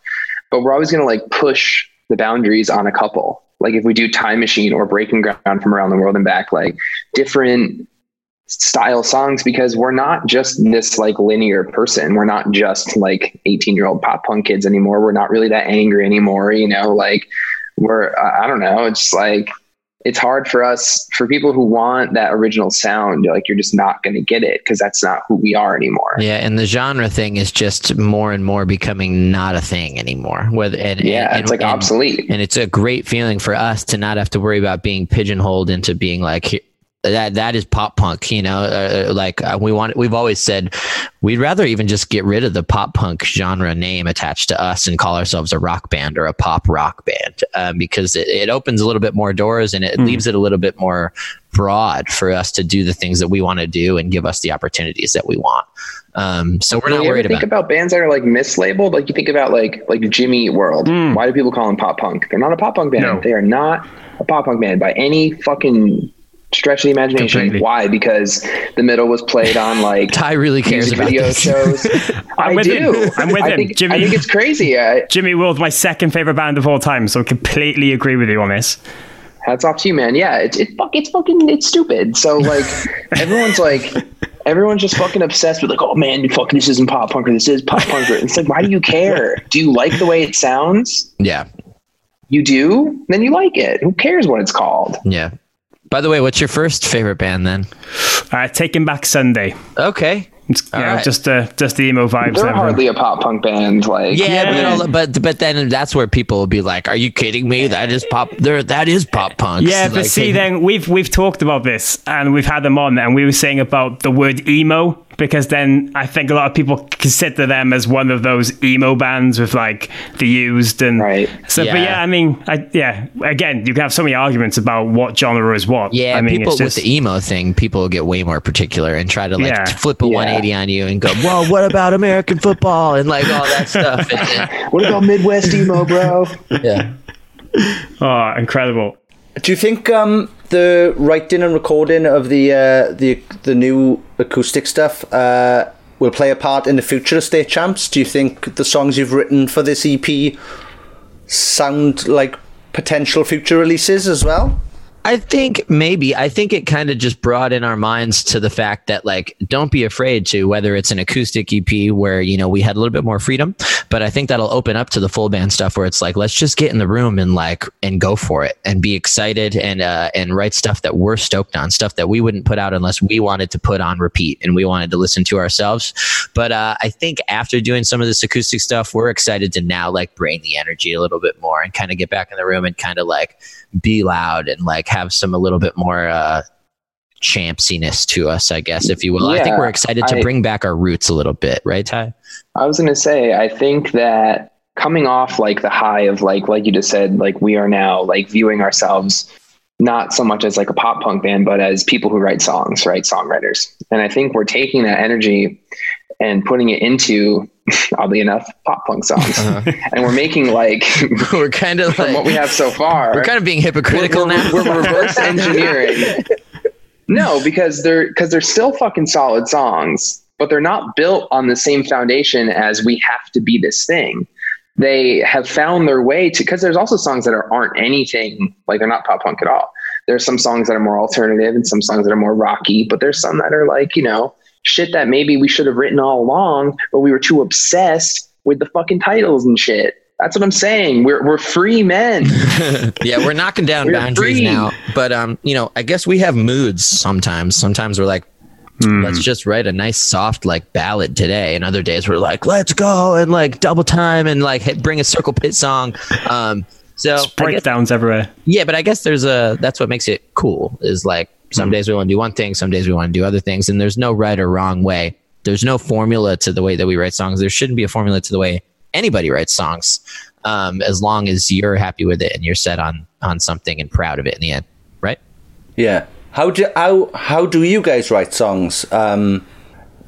but we're always going to like push the boundaries on a couple. Like if we do Time Machine or Breaking Ground from Around the World and Back, like different style songs because we're not just this like linear person. We're not just like 18 year old pop punk kids anymore. We're not really that angry anymore. You know, like we're, I don't know. It's like, it's hard for us, for people who want that original sound, like you're just not going to get it because that's not who we are anymore. Yeah, and the genre thing is just more and more becoming not a thing anymore. Whether and, yeah, and, it's like and, obsolete, and it's a great feeling for us to not have to worry about being pigeonholed into being like that that is pop punk you know uh, like uh, we want we've always said we'd rather even just get rid of the pop punk genre name attached to us and call ourselves a rock band or a pop rock band um, because it, it, opens a little bit more doors and it mm. leaves it a little bit more broad for us to do the things that we want to do and give us the opportunities that we want um, so we're not you worried think about about bands that are like mislabeled like you think about like like jimmy world mm. why do people call them pop punk they're not a pop punk band no. they are not a pop punk band by any fucking stretch the imagination. Completely. Why? Because the middle was played on like Ty really cares about video this. shows. i'm do. Him. I'm with I him. Think, Jimmy, I think it's crazy. I, Jimmy World, my second favorite band of all time, so I completely agree with you on this. Hats off to you, man. Yeah, it's it, it's fucking it's stupid. So like everyone's like everyone's just fucking obsessed with like, oh man, fucking this isn't pop punk or this is pop punk. It's like, why do you care? Do you like the way it sounds? Yeah. You do? Then you like it. Who cares what it's called? Yeah. By the way, what's your first favorite band then? Uh, Taking Back Sunday. Okay. It's, yeah, right. just uh, just the emo vibes. They're hardly a pop punk band, like yeah, yeah. But, but but then that's where people will be like, "Are you kidding me? That is pop. There, that is pop punk." Yeah, but like, see, then we've we've talked about this and we've had them on, and we were saying about the word emo because then I think a lot of people consider them as one of those emo bands with like the used and right. so. Yeah. But yeah, I mean, I, yeah, again, you can have so many arguments about what genre is what. Yeah, I mean, people just, with the emo thing, people get way more particular and try to like yeah. flip a yeah. 180 on you and go, well, what about American football and like all that stuff? And, what about Midwest emo, bro? yeah. Oh, incredible. Do you think um, the writing and recording of the uh, the the new acoustic stuff uh, will play a part in the future of State Champs? Do you think the songs you've written for this EP sound like potential future releases as well? I think maybe. I think it kind of just brought in our minds to the fact that like don't be afraid to whether it's an acoustic EP where you know we had a little bit more freedom, but I think that'll open up to the full band stuff where it's like let's just get in the room and like and go for it and be excited and uh, and write stuff that we're stoked on, stuff that we wouldn't put out unless we wanted to put on repeat and we wanted to listen to ourselves. But uh, I think after doing some of this acoustic stuff, we're excited to now like bring the energy a little bit more and kind of get back in the room and kind of like be loud and like have some a little bit more uh, champsiness to us, I guess, if you will. Yeah, I think we're excited to I, bring back our roots a little bit, right, Ty? I was going to say, I think that coming off like the high of like, like you just said, like we are now like viewing ourselves not so much as like a pop punk band, but as people who write songs, right? Songwriters. And I think we're taking that energy and putting it into oddly enough pop punk songs. Uh-huh. and we're making like we're kind of like, what we have so far we're kind of being hypocritical we're, we're, we're reverse engineering. No because they're because they're still fucking solid songs but they're not built on the same foundation as we have to be this thing. They have found their way to because there's also songs that are, aren't anything like they're not pop punk at all. There's some songs that are more alternative and some songs that are more rocky but there's some that are like you know shit that maybe we should have written all along, but we were too obsessed with the fucking titles and shit. That's what I'm saying. We're we're free men. yeah, we're knocking down we're boundaries free. now. But um, you know, I guess we have moods sometimes. Sometimes we're like, mm. let's just write a nice soft like ballad today. And other days we're like, let's go and like double time and like hit, bring a circle pit song. Um, so breakdowns everywhere. Yeah, but I guess there's a that's what makes it cool is like some mm days we want to do one thing, some days we want to do other things, and there's no right or wrong way. There's no formula to the way that we write songs. There shouldn't be a formula to the way anybody writes songs, um, as long as you're happy with it and you're set on on something and proud of it in the end, right? Yeah. How do how how do you guys write songs? Um,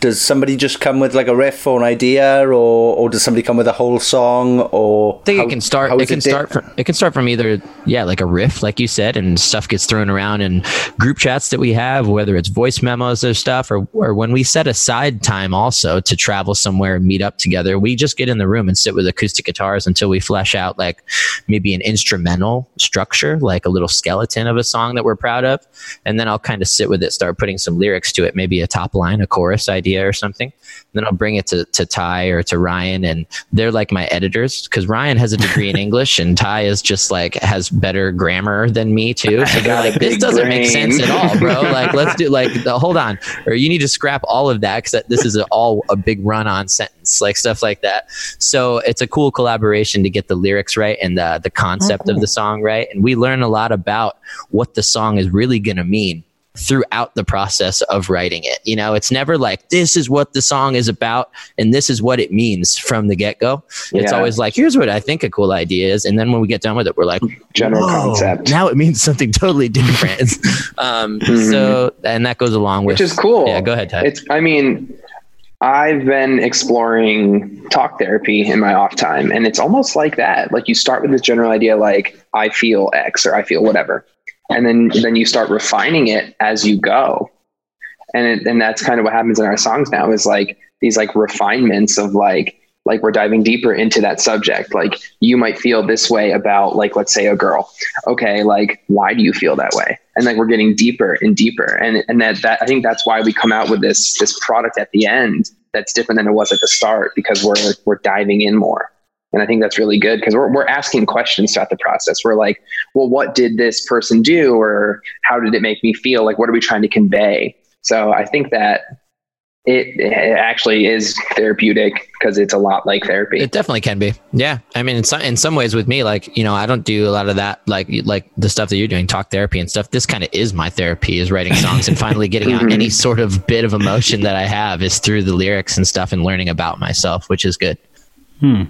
does somebody just come with like a riff or an idea, or or does somebody come with a whole song? Or I think how- it can start. It can di- start from. It can start from either, yeah, like a riff, like you said, and stuff gets thrown around in group chats that we have, whether it's voice memos or stuff, or or when we set aside time also to travel somewhere and meet up together. We just get in the room and sit with acoustic guitars until we flesh out like maybe an instrumental structure, like a little skeleton of a song that we're proud of, and then I'll kind of sit with it, start putting some lyrics to it, maybe a top line, a chorus idea or something. Then I'll bring it to, to Ty or to Ryan, and they're like my editors because Ryan has a degree in English and Ty is just like has better grammar than me too. So they're like, this doesn't make sense at all, bro. Like, let's do like the, hold on, or you need to scrap all of that because this is a, all a big run-on sentence, like stuff like that. So it's a cool collaboration to get the lyrics right and the the concept of the song right, and we learn a lot about what the song is really gonna mean throughout the process of writing it. You know, it's never like this is what the song is about and this is what it means from the get go. It's always like, here's what I think a cool idea is. And then when we get done with it, we're like, General "Whoa, concept. Now it means something totally different. um, So, and that goes along with, which is cool. Yeah, go ahead, Ty. It's, I mean, I've been exploring talk therapy in my off time, and it's almost like that. Like you start with this general idea, like I feel X or I feel whatever, and then then you start refining it as you go, and it, and that's kind of what happens in our songs now. Is like these like refinements of like like we're diving deeper into that subject. Like you might feel this way about like let's say a girl. Okay, like why do you feel that way? And like we're getting deeper and deeper, and and that that I think that's why we come out with this this product at the end that's different than it was at the start because we're we're diving in more. And I think that's really good because we're, we're asking questions throughout the process. We're like, well, what did this person do? Or how did it make me feel? Like, what are we trying to convey? So I think that it, it actually is therapeutic because it's a lot like therapy. It definitely can be. Yeah. I mean, in some, in some ways with me, like, you know, I don't do a lot of that, like, like the stuff that you're doing, talk therapy and stuff. This kind of is my therapy is writing songs and finally getting out mm-hmm. any sort of bit of emotion that I have is through the lyrics and stuff and learning about myself, which is good. Hmm.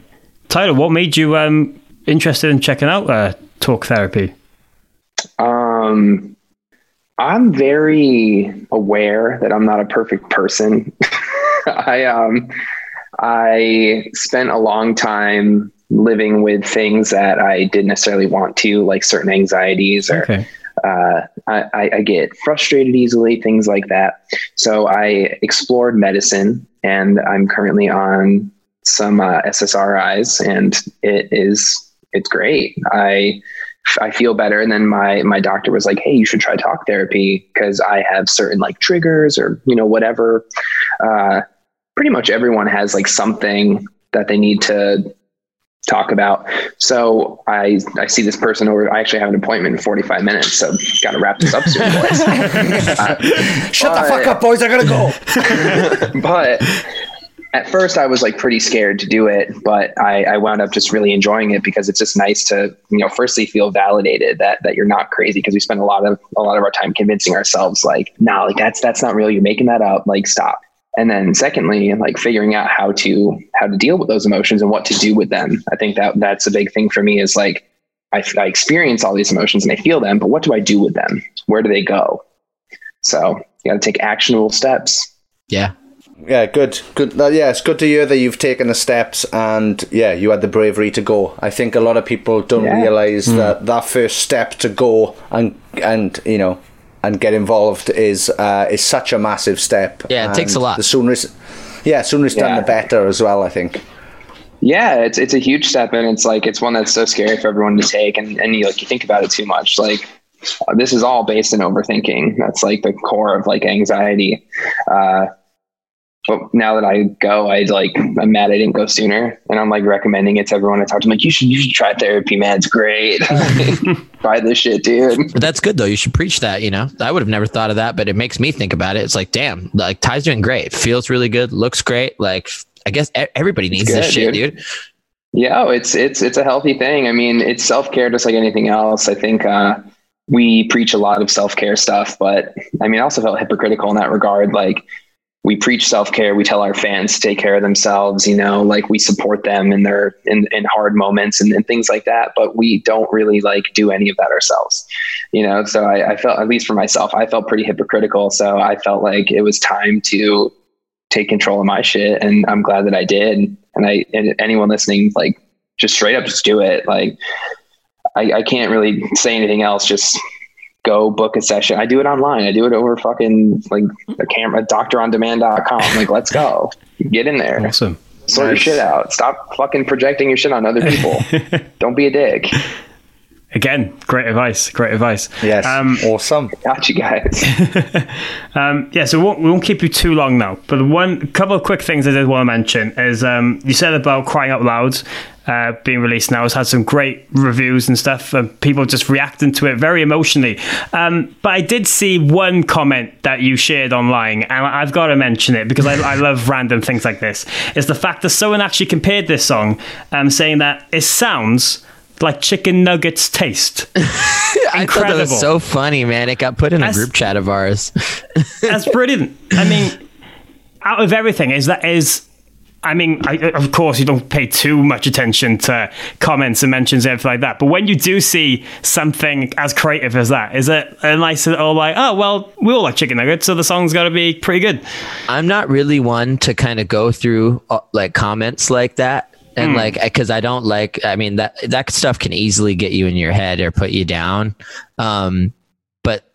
Tyler, what made you um, interested in checking out uh, talk therapy? Um, I'm very aware that I'm not a perfect person. I um, I spent a long time living with things that I didn't necessarily want to, like certain anxieties or Okay. uh, I, I- I get frustrated easily, things like that. So I explored medicine, and I'm currently on some uh, SSRIs, and it is it's great. I I feel better, and then my my doctor was like, "Hey, you should try talk therapy because I have certain like triggers or you know whatever." Uh, pretty much everyone has like something that they need to talk about. So I I see this person over. I actually have an appointment in 45 minutes, so got to wrap this up soon, boys. Uh, Shut the fuck up, boys! I gotta go. but at first I was like pretty scared to do it, but I, I wound up just really enjoying it because it's just nice to, you know, firstly feel validated that that you're not crazy because we spend a lot of a lot of our time convincing ourselves like, nah, like that's that's not real. You're making that up. Like stop. And then secondly, like figuring out how to how to deal with those emotions and what to do with them. I think that that's a big thing for me is like I, I experience all these emotions and I feel them, but what do I do with them? Where do they go? So you got to take actionable steps. Yeah. Yeah, good, good. Uh, yeah, it's good to hear that you've taken the steps and yeah, you had the bravery to go. I think a lot of people don't Yeah. realize that that first step to go and and you know and get involved is uh, is such a massive step. Yeah, it takes a lot. The sooner it's yeah, sooner it's done, the better as well. I think. Yeah, it's it's a huge step, and it's like it's one that's so scary for everyone to take, and and you like you think about it too much. Like this is all based in overthinking. That's like the core of like anxiety. Uh, but now that I go, I like I'm mad I didn't go sooner, and I'm like recommending it to everyone I talk to. I'm like, you should you should try therapy, man. It's great. try this shit, dude. But that's good though. You should preach that, you know. I would have never thought of that, but it makes me think about it. It's like, damn, like Ty's doing great. Feels really good, looks great. Like I guess everybody needs this shit, dude. dude. Yeah, oh, it's it's it's a healthy thing. I mean, it's self care just like anything else. I think uh, we preach a lot of self care stuff, but I mean, I also felt hypocritical in that regard. Like we preach self care, we tell our fans to take care of themselves. You know, like we support them in their in, in hard moments and, and things like that. But we don't really like do any of that ourselves. You know, so I, I felt at least for myself, I felt pretty hypocritical. So I felt like it was time to take control of my shit. And I'm glad that I did. And I, and anyone listening, like just straight up, just do it. Like I, I can't really say anything else. Just go book a session. I do it online. I do it over fucking like a camera, doctorondemand.com. Like, let's go. Get in there. Awesome. Sort your shit out. Stop fucking projecting your shit on other people. Don't be a dick. Again, great advice. Great advice. Yes. awesome. Got you guys. Um, yeah, so we won't, we won't keep you too long now. But one couple of quick things I did want to mention is um, you said about Crying Out Loud uh, being released now. has had some great reviews and stuff, and people just reacting to it very emotionally. Um, but I did see one comment that you shared online, and I've got to mention it because I, I love random things like this. Is the fact that someone actually compared this song, um, saying that it sounds like chicken nuggets taste. I thought that Incredible. was so funny, man. It got put in a That's- group chat of ours. That's brilliant. I mean, out of everything, is that is. I mean, I, of course, you don't pay too much attention to comments and mentions and everything like that. But when you do see something as creative as that, is it a nice little like, oh well, we all like chicken nuggets, so the song's got to be pretty good. I'm not really one to kind of go through uh, like comments like that. And Hmm. like, because I don't like, I mean, that, that stuff can easily get you in your head or put you down. Um,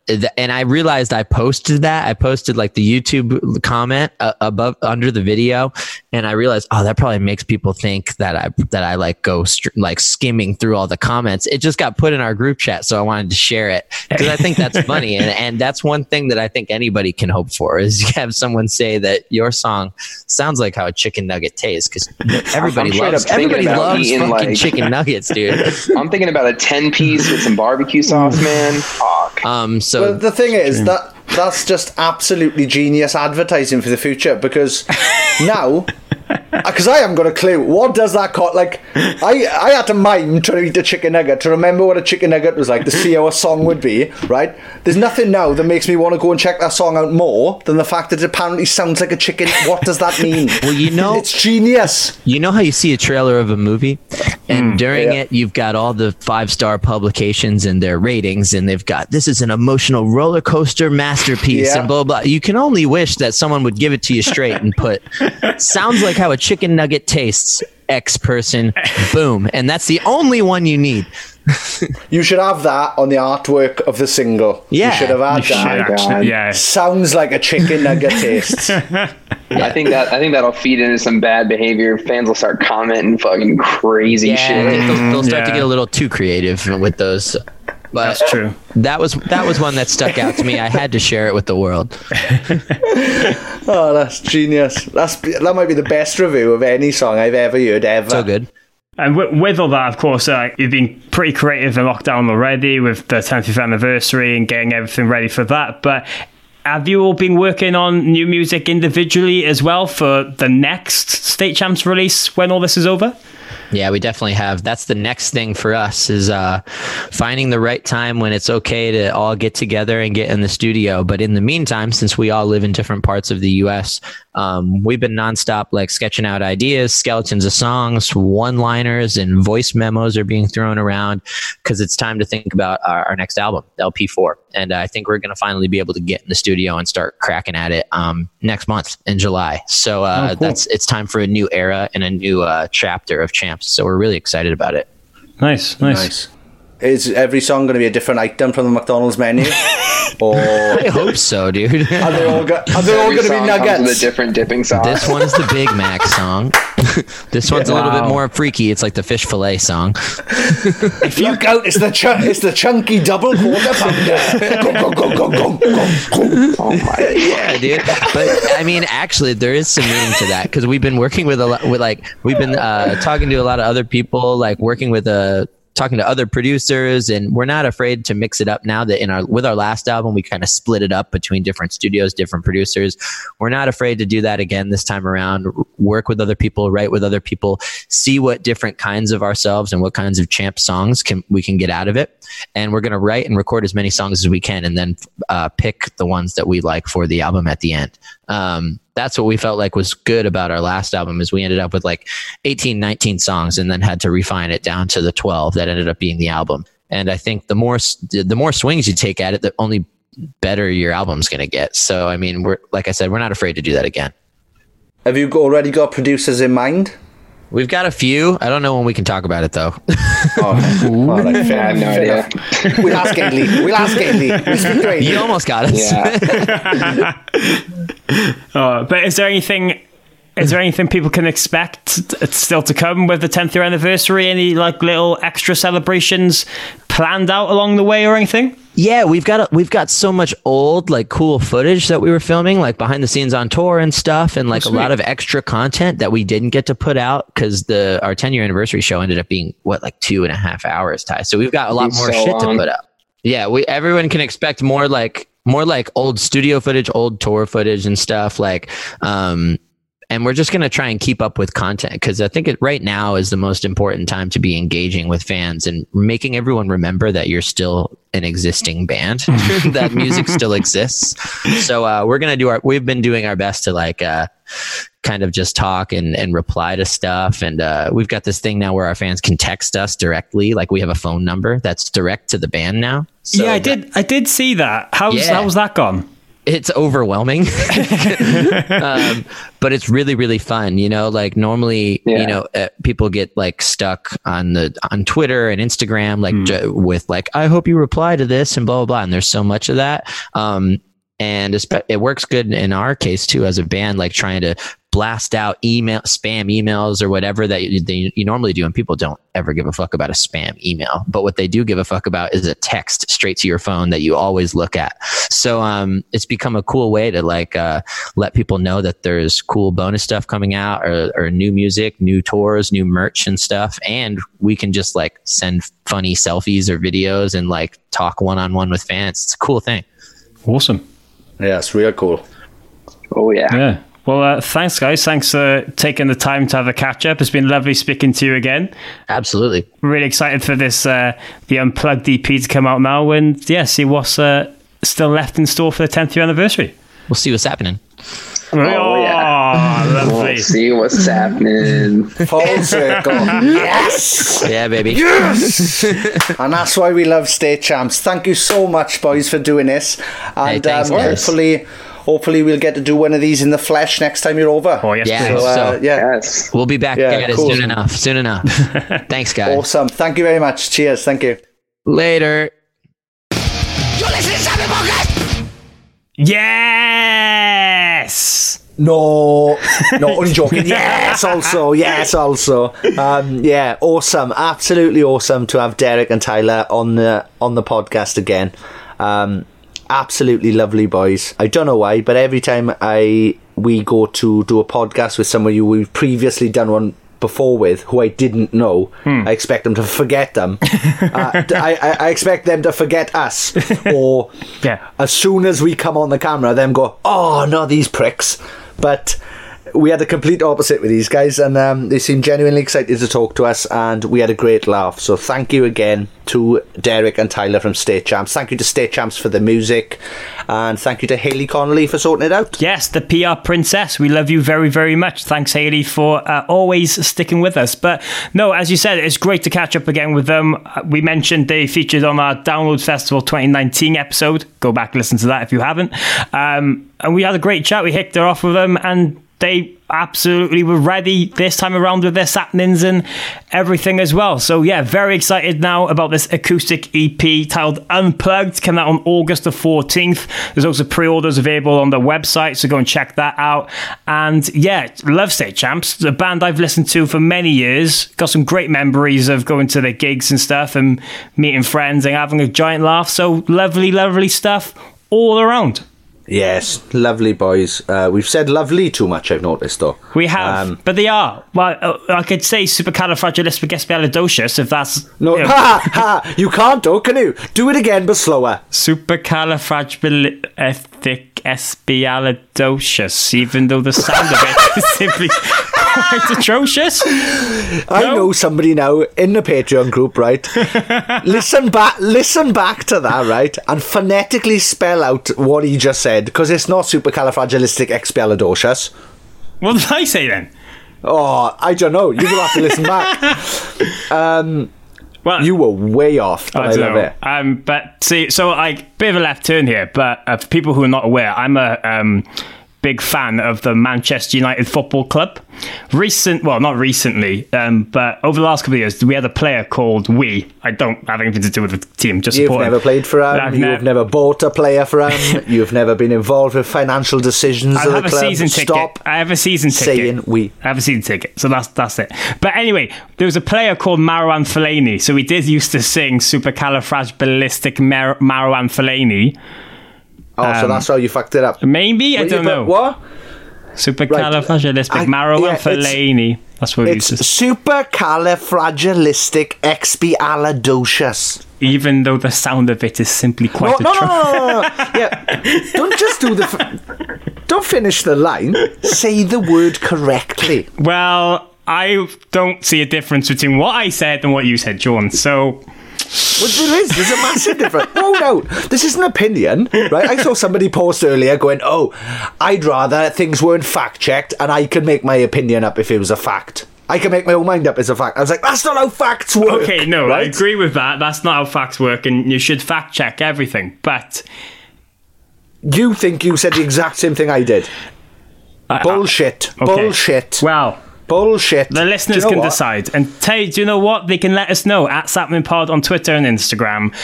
and I realized I posted that. I posted like the YouTube comment uh, above, under the video. And I realized, oh, that probably makes people think that I, that I like go str- like skimming through all the comments. It just got put in our group chat. So I wanted to share it because I think that's funny. And, and that's one thing that I think anybody can hope for is you have someone say that your song sounds like how a chicken nugget tastes because everybody loves everybody loves fucking like- chicken nuggets, dude. I'm thinking about a 10 piece with some barbecue sauce, man. Fuck. Um, so But the thing is that that's just absolutely genius advertising for the future because now because I haven't got a clue what does that cost like I I had to mime to eat a chicken nugget to remember what a chicken nugget was like to see how a song would be right there's nothing now that makes me want to go and check that song out more than the fact that it apparently sounds like a chicken what does that mean well, you know, it's genius You know how you see a trailer of a movie, and hmm. during yeah. it, you've got all the five star publications and their ratings, and they've got this is an emotional roller coaster masterpiece, Yeah. and blah, blah. You can only wish that someone would give it to you straight and put, sounds like how a chicken nugget tastes, X person, boom. And that's the only one you need. you should have that on the artwork of the single Yeah, you should have had You should that actually, yeah. sounds like a chicken nugget tastes I think that I think that'll feed into some bad behavior. Fans will start commenting fucking crazy Yeah, shit. they'll, they'll start to mm-hmm. get a little too creative with those. But That's true. That was that was one that stuck out to me. I had to share it with the world. Oh, that's genius. That's that might be the best review of any song I've ever heard ever. So good. And with, with all that, of course, uh, you've been pretty creative in lockdown already with the 10th anniversary and getting everything ready for that. But have you all been working on new music individually as well for the next State Champs release when all this is over? Yeah, we definitely have. That's the next thing for us is uh, finding the right time when it's okay to all get together and get in the studio. But in the meantime, since we all live in different parts of the U.S., um, we've been nonstop like sketching out ideas, skeletons of songs, one-liners, and voice memos are being thrown around because it's time to think about our, our next album, LP4. And I think we're going to finally be able to get in the studio and start cracking at it um, next month in July. So uh, Oh, cool. that's it's time for a new era and a new uh, chapter of Champs. So we're really excited about it. Nice, nice. Nice. Is every song going to be a different item from the McDonald's menu? or I hope so, dude. are they all, go- are they all going to be song comes with a different dipping sauce. this one's the Big Mac song. this one's a little bit more freaky. It's like the fish fillet song. Look out! It's the ch- it's the chunky double quarter pounder. Go, go, go, go, go, go. oh my yeah, dude. But I mean, actually, there is some meaning to that because we've been working with a lot, with like we've been uh, talking to a lot of other people, like working with a. Talking to other producers, and we're not afraid to mix it up now that in our with our last album we kind of split it up between different studios, different producers. We're not afraid to do that again this time around. Work with other people, write with other people, see what different kinds of ourselves and what kinds of champ songs can we can get out of it. And we're gonna write and record as many songs as we can, and then uh, pick the ones that we like for the album at the end. Um, that's what we felt like was good about our last album is we ended up with like 18 19 songs and then had to refine it down to the 12 that ended up being the album. And i think the more the more swings you take at it the only better your album's going to get. So i mean we're like i said we're not afraid to do that again. Have you already got producers in mind? We've got a few. I don't know when we can talk about it though. Oh, all right, fair, I have no fair idea. We'll ask Haley. We'll ask Haley. We'll speak to Haley. you almost got us. Yeah. Uh, but is there anything? Is there anything people can expect t- still to come with the 10th year anniversary? Any like little extra celebrations planned out along the way or anything? Yeah, we've got a, we've got so much old like cool footage that we were filming like behind the scenes on tour and stuff and like a lot of extra content that we didn't get to put out because the our 10 year anniversary show ended up being what like two and a half hours Ty. So we've got a lot more so shit long. to put up. Yeah, we everyone can expect more like more like old studio footage, old tour footage and stuff like um and we're just going to try and keep up with content because I think it right now is the most important time to be engaging with fans and making everyone remember that you're still an existing band, that music still exists. So uh, we're going to do our, we've been doing our best to like, uh, kind of just talk and, and reply to stuff. And uh, we've got this thing now where our fans can text us directly. Like we have a phone number that's direct to the band now. So yeah, I that- did. I did see that. How's Yeah. how was that gone? It's overwhelming. Um, but it's really really fun you know like normally Yeah. you know uh, people get like stuck on the on twitter and instagram like j- with like i hope you reply to this and blah blah blah and there's so much of that. Um and espe- it works good in our case too as a band like trying to blast out email spam emails or whatever that you, they, you normally do and people don't ever give a fuck about a spam email but what they do give a fuck about is a text straight to your phone that you always look at so um it's become a cool way to like uh let people know that there's cool bonus stuff coming out or, or new music new tours new merch and stuff and we can just like send funny selfies or videos and like talk one-on-one with fans it's a cool thing Awesome. Yeah, it's real cool. Oh yeah. Yeah. Well, uh, thanks, guys. Thanks for taking the time to have a catch up. It's been lovely speaking to you again. absolutely Really excited for this, uh, the Unplugged EP to come out now, and yeah, see what's uh, still left in store for the 10th year anniversary. we'll see what's happening Oh, yeah. lovely. We'll see what's happening. Full circle. yes! yeah baby Yes! and that's why we love State Champs. Thank you so much, boys, for doing this. And thanks, um, guys. hopefully, hopefully we'll get to do one of these in the flesh next time you're over. Oh, yes, Yeah. So, uh, So- yeah. Yes. we'll be back Yeah, at it cool. soon enough soon enough thanks guys Awesome. Thank you very much. Cheers. Thank you. later You listen to the podcast. Yes! No, no, only joking. Yes, also, yes, also. Um, yeah, awesome, absolutely awesome to have Derek and Tyler on the on the podcast again. Um, absolutely lovely boys. I don't know why, but every time I we go to do a podcast with someone who we've previously done one before with, who I didn't know, I expect them to forget them. uh, I, I, I expect them to forget us, or Yeah. as soon as we come on the camera, them go, oh, no, these pricks. But we had the complete opposite with these guys, and um, they seemed genuinely excited to talk to us, and we had a great laugh. So thank you again to Derek and Tyler from State Champs. Thank you to State Champs for the music, and thank you to Haley Connolly for sorting it out. Yes, the PR princess. We love you very, very much. Thanks, Haley, for uh, always sticking with us. But no, as you said, it's great to catch up again with them. Uh, We mentioned they featured on our Download Festival 2019 episode. Go back, and listen to that if you haven't. Um, and we had a great chat. We hicked her off with them, and they absolutely were ready this time around with their Sappenings and everything as well. So yeah, very excited now about this acoustic EP titled Unplugged, coming out on August the 14th. There's also pre-orders available on the website, so go and check that out. And yeah, love State Champs, the band I've listened to for many years. Got some great memories of going to their gigs and stuff and meeting friends and having a giant laugh. So lovely, lovely stuff all around. Yes, lovely boys. Uh, we've said lovely too much, I've noticed, though. We have, Um, but they are. Well, uh, I could say supercalifragilisticexpialidocious if that's No, you know, ha ha! You can't, though, can you? Do it again, but slower. supercalifragilisticexpialidocious, even though the sound of it is simply quite atrocious. I No. know somebody now in the Patreon group, right? listen back, listen back to that, right, and phonetically spell out what he just said because it's not supercalifragilisticexpialidocious. What did I say then? Oh, I don't know. You will have to listen back. Well, You were way off, I, don't love know. it. Um, but see, so like bit of a left turn here. But uh, for people who are not aware, I'm a um, big fan of the Manchester United Football Club. Recent, well, not recently, um, but over the last couple of years, we had a player called We. I don't have anything to do with the team. Just You've him. never played for him. You've ne- never bought a player for him. You've never been involved with financial decisions I have a club. season ticket. Stop I have a season ticket. saying we. I have a season ticket, so that's that's it. But anyway, there was a player called Marwan Fellaini. So we did used to sing "Supercalifragilistic Mar- Marwan Fellaini." Oh, so Um, that's how you fucked it up. Maybe I What, don't you- know. What? Supercalifragilistic I- Marwan yeah, it's-. That's what It's used to. supercalifragilistic expialidocious. Even though the sound of it is simply quite no, no, no, no, no. Yeah, don't just do the. F- don't finish the line. Say the word correctly. Well, I don't see a difference between what I said and what you said, John. So Well, there is. There's a massive difference. No, no. This is an opinion, right? I saw somebody post earlier going, "Oh, I'd rather things weren't fact checked, and I could make my opinion up if it was a fact. I can make my own mind up as a fact." I was like, "That's not how facts work." Okay, no, I agree with that. That's not how facts work, and you should fact check everything. But You think you said the exact same thing I did? Bullshit. okay. Bullshit. well, Bullshit. the listeners you know can what? decide. And you, do you know what? They can let us know at Sappening Pod on Twitter and Instagram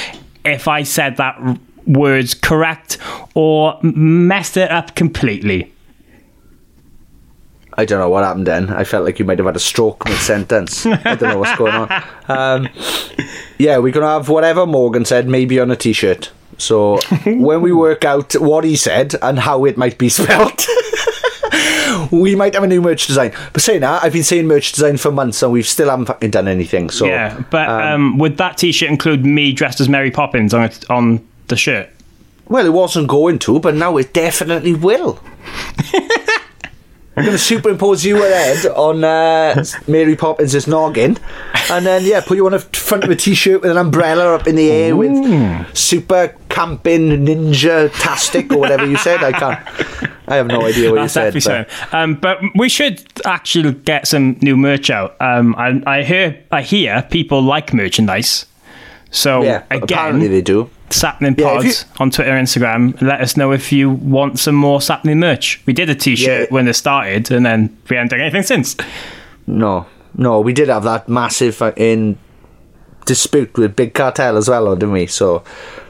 if I said that r- words correct or messed it up completely. I don't know what happened then. I felt like you might have had a stroke mid sentence. I don't know what's going on. Um, yeah, we're going to have whatever Morgan said, maybe on a t shirt. So when we work out what he said and how it might be spelt, we might have a new merch design. But saying that, I've been saying merch design for months and we've still haven't fucking done anything. So yeah, but um, would that T-shirt include me dressed as Mary Poppins on it, on the shirt? Well, it wasn't going to, but now it definitely will. I'm going to superimpose you ahead on uh, Mary Poppins' noggin, and then yeah, put you on the front of a t-shirt with an umbrella up in the air with super camping ninja tastic or whatever you said. I can't. I have no idea what you said. so. Um, but we should actually get some new merch out. Um, I, I hear I hear people like merchandise. So but, yeah, apparently again, they do. Sappening Yeah, Pods you- on Twitter, Instagram. Let us know if you want some more Sappening merch. We did a T-shirt Yeah. when it started, and then we haven't done anything since. No, no, we did have that massive in dispute with Big Cartel as well, didn't we? So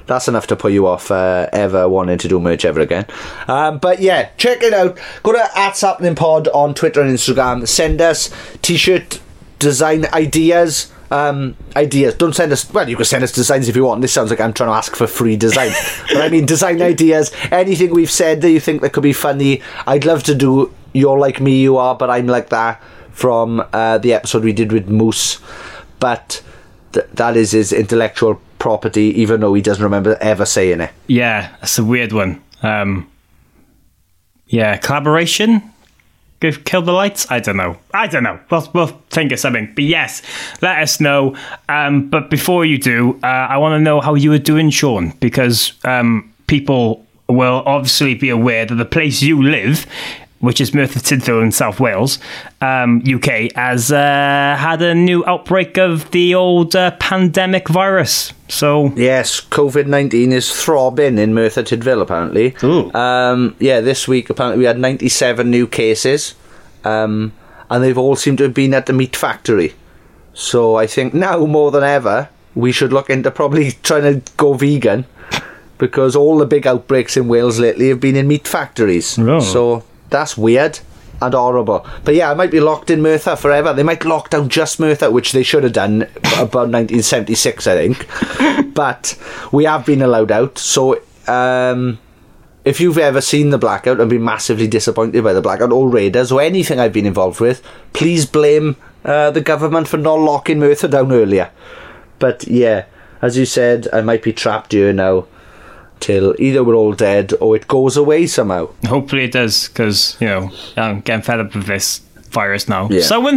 that's enough to put you off uh, ever wanting to do merch ever again. Um, but yeah, check it out. Go to at Sappening Pod on Twitter and Instagram. Send us t-shirt design ideas. Um, ideas. Don't send us. Well, you can send us designs if you want. This sounds like I'm trying to ask for free design, but I mean design ideas. Anything we've said that you think that could be funny. I'd love to do. You're like me, you are, but I'm like that. From uh, the episode we did with Moose, but th- that is his intellectual property, even though he doesn't remember ever saying it. Yeah, that's a weird one. Um, yeah, collaboration. Give kill the lights. I don't know. I don't know. We'll we'll think of something. But yes, let us know. Um, but before you do, uh, I want to know how you are doing, Sean, because um, people will obviously be aware that the place you live. Which is Merthyr Tydfil in South Wales, um, UK, has uh, had a new outbreak of the old uh, pandemic virus. So Yes, COVID 19 is throbbing in Merthyr Tydfil, apparently. Ooh. Um, yeah, this week, apparently, we had 97 new cases, um, and they've all seemed to have been at the meat factory. So I think now more than ever, we should look into probably trying to go vegan because all the big outbreaks in Wales lately have been in meat factories. Oh. So that's weird and horrible. But yeah, I might be locked in Merthyr forever. They might lock down just Merthyr, which they should have done about 1976, I think. but we have been allowed out. So um, if you've ever seen the blackout and been massively disappointed by the blackout or raiders or anything I've been involved with, please blame uh, the government for not locking Merthyr down earlier. But yeah, as you said, I might be trapped here now till either we're all dead or it goes away somehow. Hopefully it does, because you know I'm getting fed up with this virus now. Yeah. So when,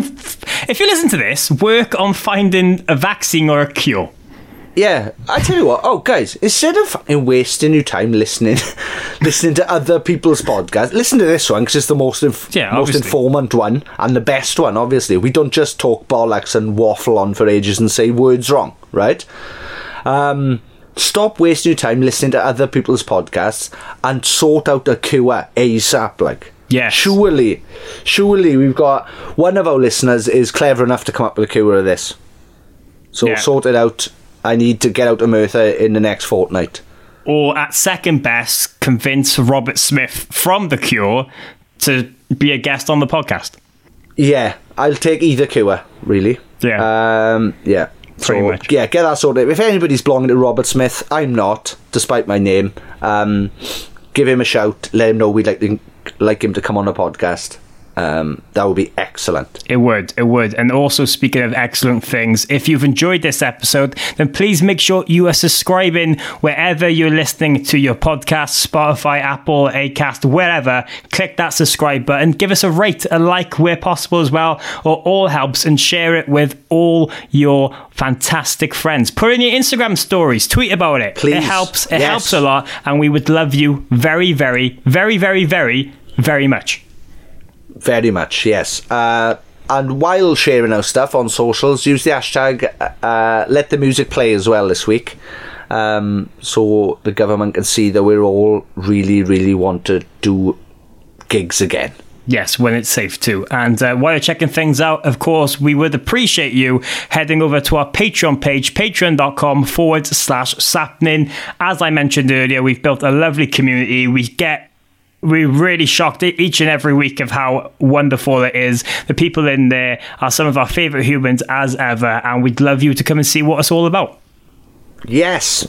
if you listen to this, work on finding a vaccine or a cure. Yeah, I tell you what. Oh, guys, instead of fucking wasting your time listening, listening to other people's podcasts, listen to this one because it's the most inf- Yeah, most obviously. informant one and the best one. Obviously, we don't just talk bollocks and waffle on for ages and say words wrong, right? Um, stop wasting your time listening to other people's podcasts and sort out a cure ASAP. Like, yeah, surely, surely we've got one of our listeners is clever enough to come up with a cure of this. So Yeah. sort it out. I need to get out of Merthyr in the next fortnight. Or at second best, convince Robert Smith from The Cure to be a guest on the podcast. Yeah, I'll take either cure, really. Yeah. Um, yeah. Pretty so, much. Yeah, get that sorted. If anybody's belonging to Robert Smith, I'm not, despite my name. Um, give him a shout. Let him know we'd like, to, like him to come on the podcast. Um, that would be excellent. It would, it would. And also, speaking of excellent things, if you've enjoyed this episode, then please make sure you are subscribing wherever you're listening to your podcast Spotify, Apple, Acast, wherever. Click that subscribe button. Give us a rate, a like where possible as well, or all helps, and share it with all your fantastic friends. Put in your Instagram stories, tweet about it. Please. It helps, it Yes. helps a lot, and we would love you very, very, very, very, very, very much. Very much, yes. Uh, and while sharing our stuff on socials, use the hashtag uh, let the music play as well this week. Um, so the government can see that we're all really, really want to do gigs again. Yes, when it's safe too. And uh, while you're checking things out, of course, we would appreciate you heading over to our Patreon page, patreon.com forward slash sappening. As I mentioned earlier, we've built a lovely community. We get we're really shocked each and every week of how wonderful it is. The people in there are some of our favourite humans as ever, and we'd love you to come and see what it's all about. Yes.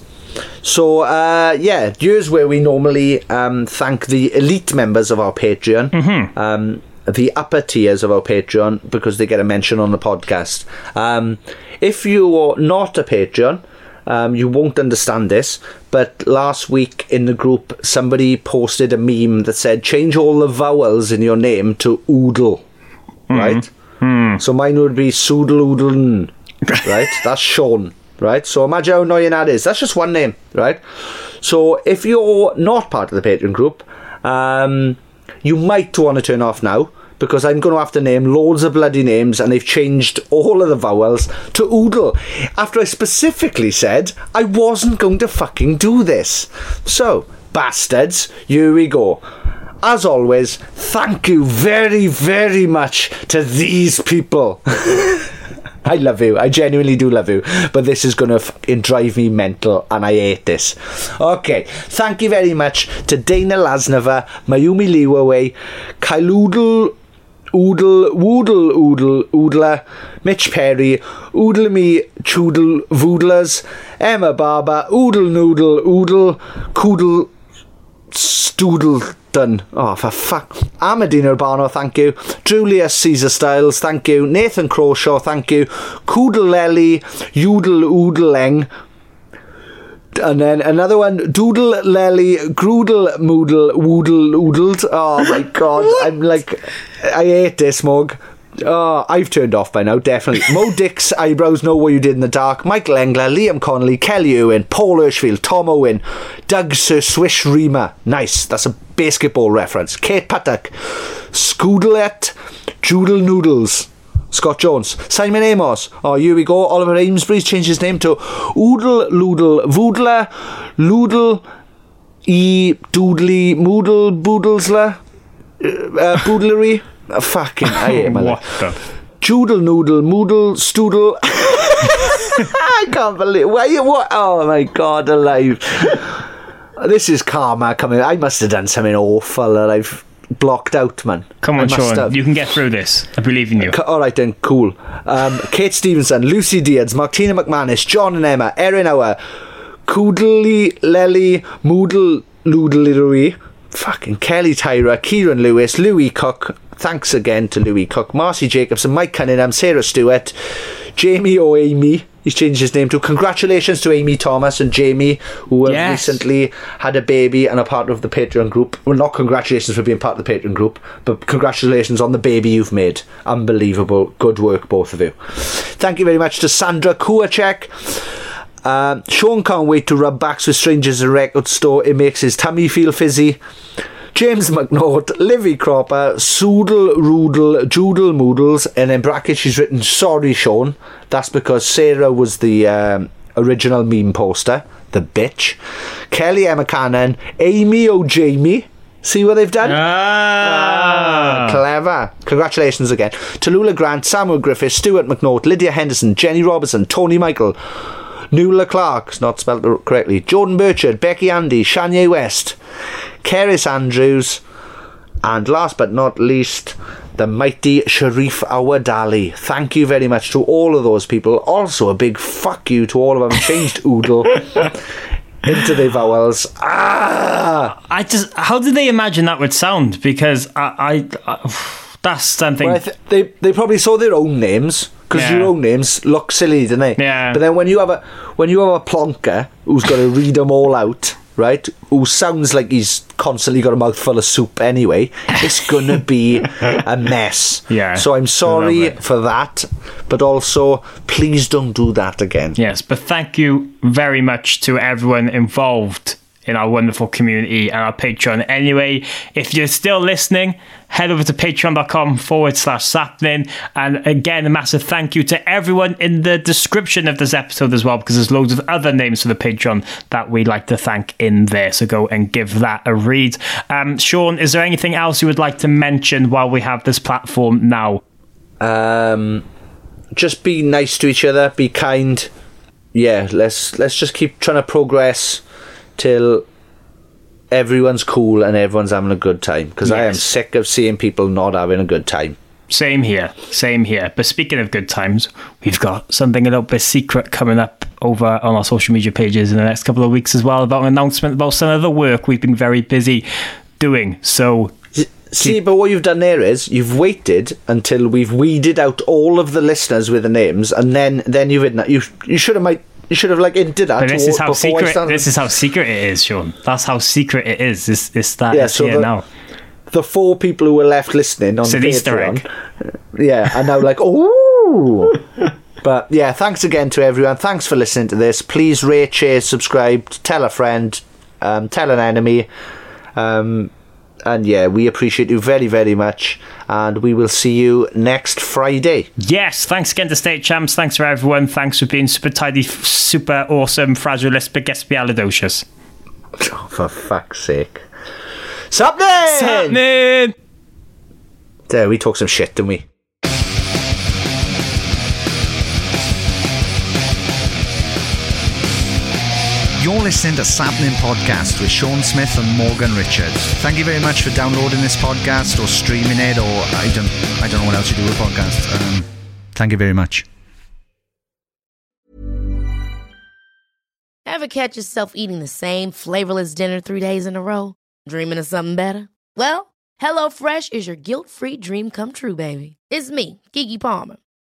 So, uh, yeah, here's where we normally um, thank the elite members of our Patreon, um, the upper tiers of our Patreon, because they get a mention on the podcast. Um, if you're not a Patreon, um, you won't understand this, but last week in the group, somebody posted a meme that said, change all the vowels in your name to oodle, right? So mine would be Soodle Oodle, right? That's Sean, right? So imagine how annoying that is. That's just one name, right? So if you're not part of the Patreon group, um, you might want to turn off now because I'm going to have to name loads of bloody names and they've changed all of the vowels to oodle after I specifically said I wasn't going to fucking do this. So, bastards, here we go. As always, thank you very, very much to these people. I love you. I genuinely do love you. But this is going to fucking drive me mental and I hate this. Okay. Thank you very much to Dana Lasnova, Mayumi Liwawe, Kailoodle, Oodle, Woodle, Oodle, Oodler, Mitch Perry, Oodle Me, Choodle, Voodlers, Emma Barber, Oodle Noodle, Oodle, Coodle, Stoodle, Done. Oh, for fuck. Amadine Urbano, thank you. Julius Caesar Styles, thank you. Nathan Crawshaw, thank you. Koodlelly, Yoodle Oodleng, And then another one, Doodle Lelly, Groodle Moodle, Woodle Oodled. Oh my god, I'm like, I hate this mug. Oh, I've turned off by now, definitely. Mo Dix, eyebrows, know what you did in the dark. Michael Engler, Liam Connolly, Kelly Owen, Paul Hirschfield, Tom Owen, Doug Sir Swish Reamer. Nice, that's a basketball reference. Kate Patak, Scoodlet, Joodle Noodles. Scott Jones, Simon Amos. Oh, here we go. Oliver Amesbury's changed his name to Oodle Loodle Voodler Loodle E Doodly Moodle Boodlesler uh, Boodlery. Uh, fucking, I hate my What life. the? Joodle Noodle Moodle Stoodle. I can't believe. Why you what? Oh my god, alive. This is karma coming. I must have done something awful that I've blocked out, man. Come on, Sean. have. You can get through this. I believe in you. All right then, cool. Um, Kate Stevenson, Lucy Diaz, Martina McManus, John and Emma, Erin Hour, Koodly Lely, Moodle Loodlery, fucking Kelly Tyra, Kieran Lewis, Louis Cook. Thanks again to Louis Cook, Marcy Jacobson, Mike Cunningham, Sarah Stewart, Jamie O. He's changed his name to. Congratulations to Amy Thomas and Jamie, who have Yes. recently had a baby and are part of the Patreon group. Well, not congratulations for being part of the Patreon group, but congratulations on the baby you've made. Unbelievable. Good work, both of you. Thank you very much to Sandra Kuacek. Um, Sean can't wait to rub backs with strangers at a record store. It makes his tummy feel fizzy. James McNaught, Livy Cropper, Soodle, Roodle, Joodle, Moodles, and in brackets she's written, Sorry, Sean. That's because Sarah was the um, original meme poster. the bitch. Kelly Emma Cannon, Amy O'Jamie. See what they've done? Ah. Clever. Congratulations again. Tallulah Grant, Samuel Griffith, Stuart McNaught, Lydia Henderson, Jenny Robertson, Tony Michael, Nuala Clark, it's not spelled correctly, Jordan Burchard, Becky Andy, Shania West, Keris Andrews, and last but not least, the mighty Sharif Awadali. Thank you very much to all of those people. Also, a big fuck you to all of them. Changed oodle into the vowels. Ah! I just, how did they imagine that would sound? Because I, I, I that's something. Well, th- they they probably saw their own names because Yeah. your own names look silly, don't they? Yeah. But then when you have a when you have a plonker who's got to read them all out, right? Who sounds like he's constantly got a mouthful of soup anyway. It's gonna be a mess. Yeah. So I'm sorry for that, but also please don't do that again. Yes, but thank you very much to everyone involved in our wonderful community and our Patreon. Anyway, if you're still listening, head over to patreon.com forward slash sappening. And again, a massive thank you to everyone in the description of this episode as well, because there's loads of other names for the Patreon that we'd like to thank in there. So go and give that a read. Um, Sean, is there anything else you would like to mention while we have this platform now? Um, just be nice to each other. Be kind. Yeah, let's let's just keep trying to progress till everyone's cool and everyone's having a good time. Because I am sick of seeing people not having a good time. Same here, same here. But speaking of good times, we've got something a little bit secret coming up over on our social media pages in the next couple of weeks as well about an announcement about some of the work we've been very busy doing. So See, but what you've done there is you've waited until we've weeded out all of the listeners with the names, and then then you've. You you should have might you should have like hinted at. but this is how secret this is how secret it is, Sean. That's how secret it is. This this that Yeah, is so here the- now. the four people who were left listening on It's an Easter Patreon, yeah, and now like, oh. But yeah, thanks again to everyone. Thanks for listening to this. Please rate, share, subscribe, tell a friend, um, tell an enemy, um, and yeah, we appreciate you very, very much. And we will see you next Friday. Yes, thanks again to State Champs. Thanks for everyone. Thanks for being super tidy, super awesome, fragilist, but gespialidocious. Oh, for fuck's sake. Something. happening? There, we talk some shit, didn't we? You're listening to Sappening Podcast with Sean Smith and Morgan Richards. Thank you very much for downloading this podcast or streaming it, or I don't, I don't know what else you do with podcasts. Um, thank you very much. Ever catch yourself eating the same flavorless dinner three days in a row? Dreaming of something better? Well, HelloFresh is your guilt free dream come true, baby. It's me, Keke Palmer.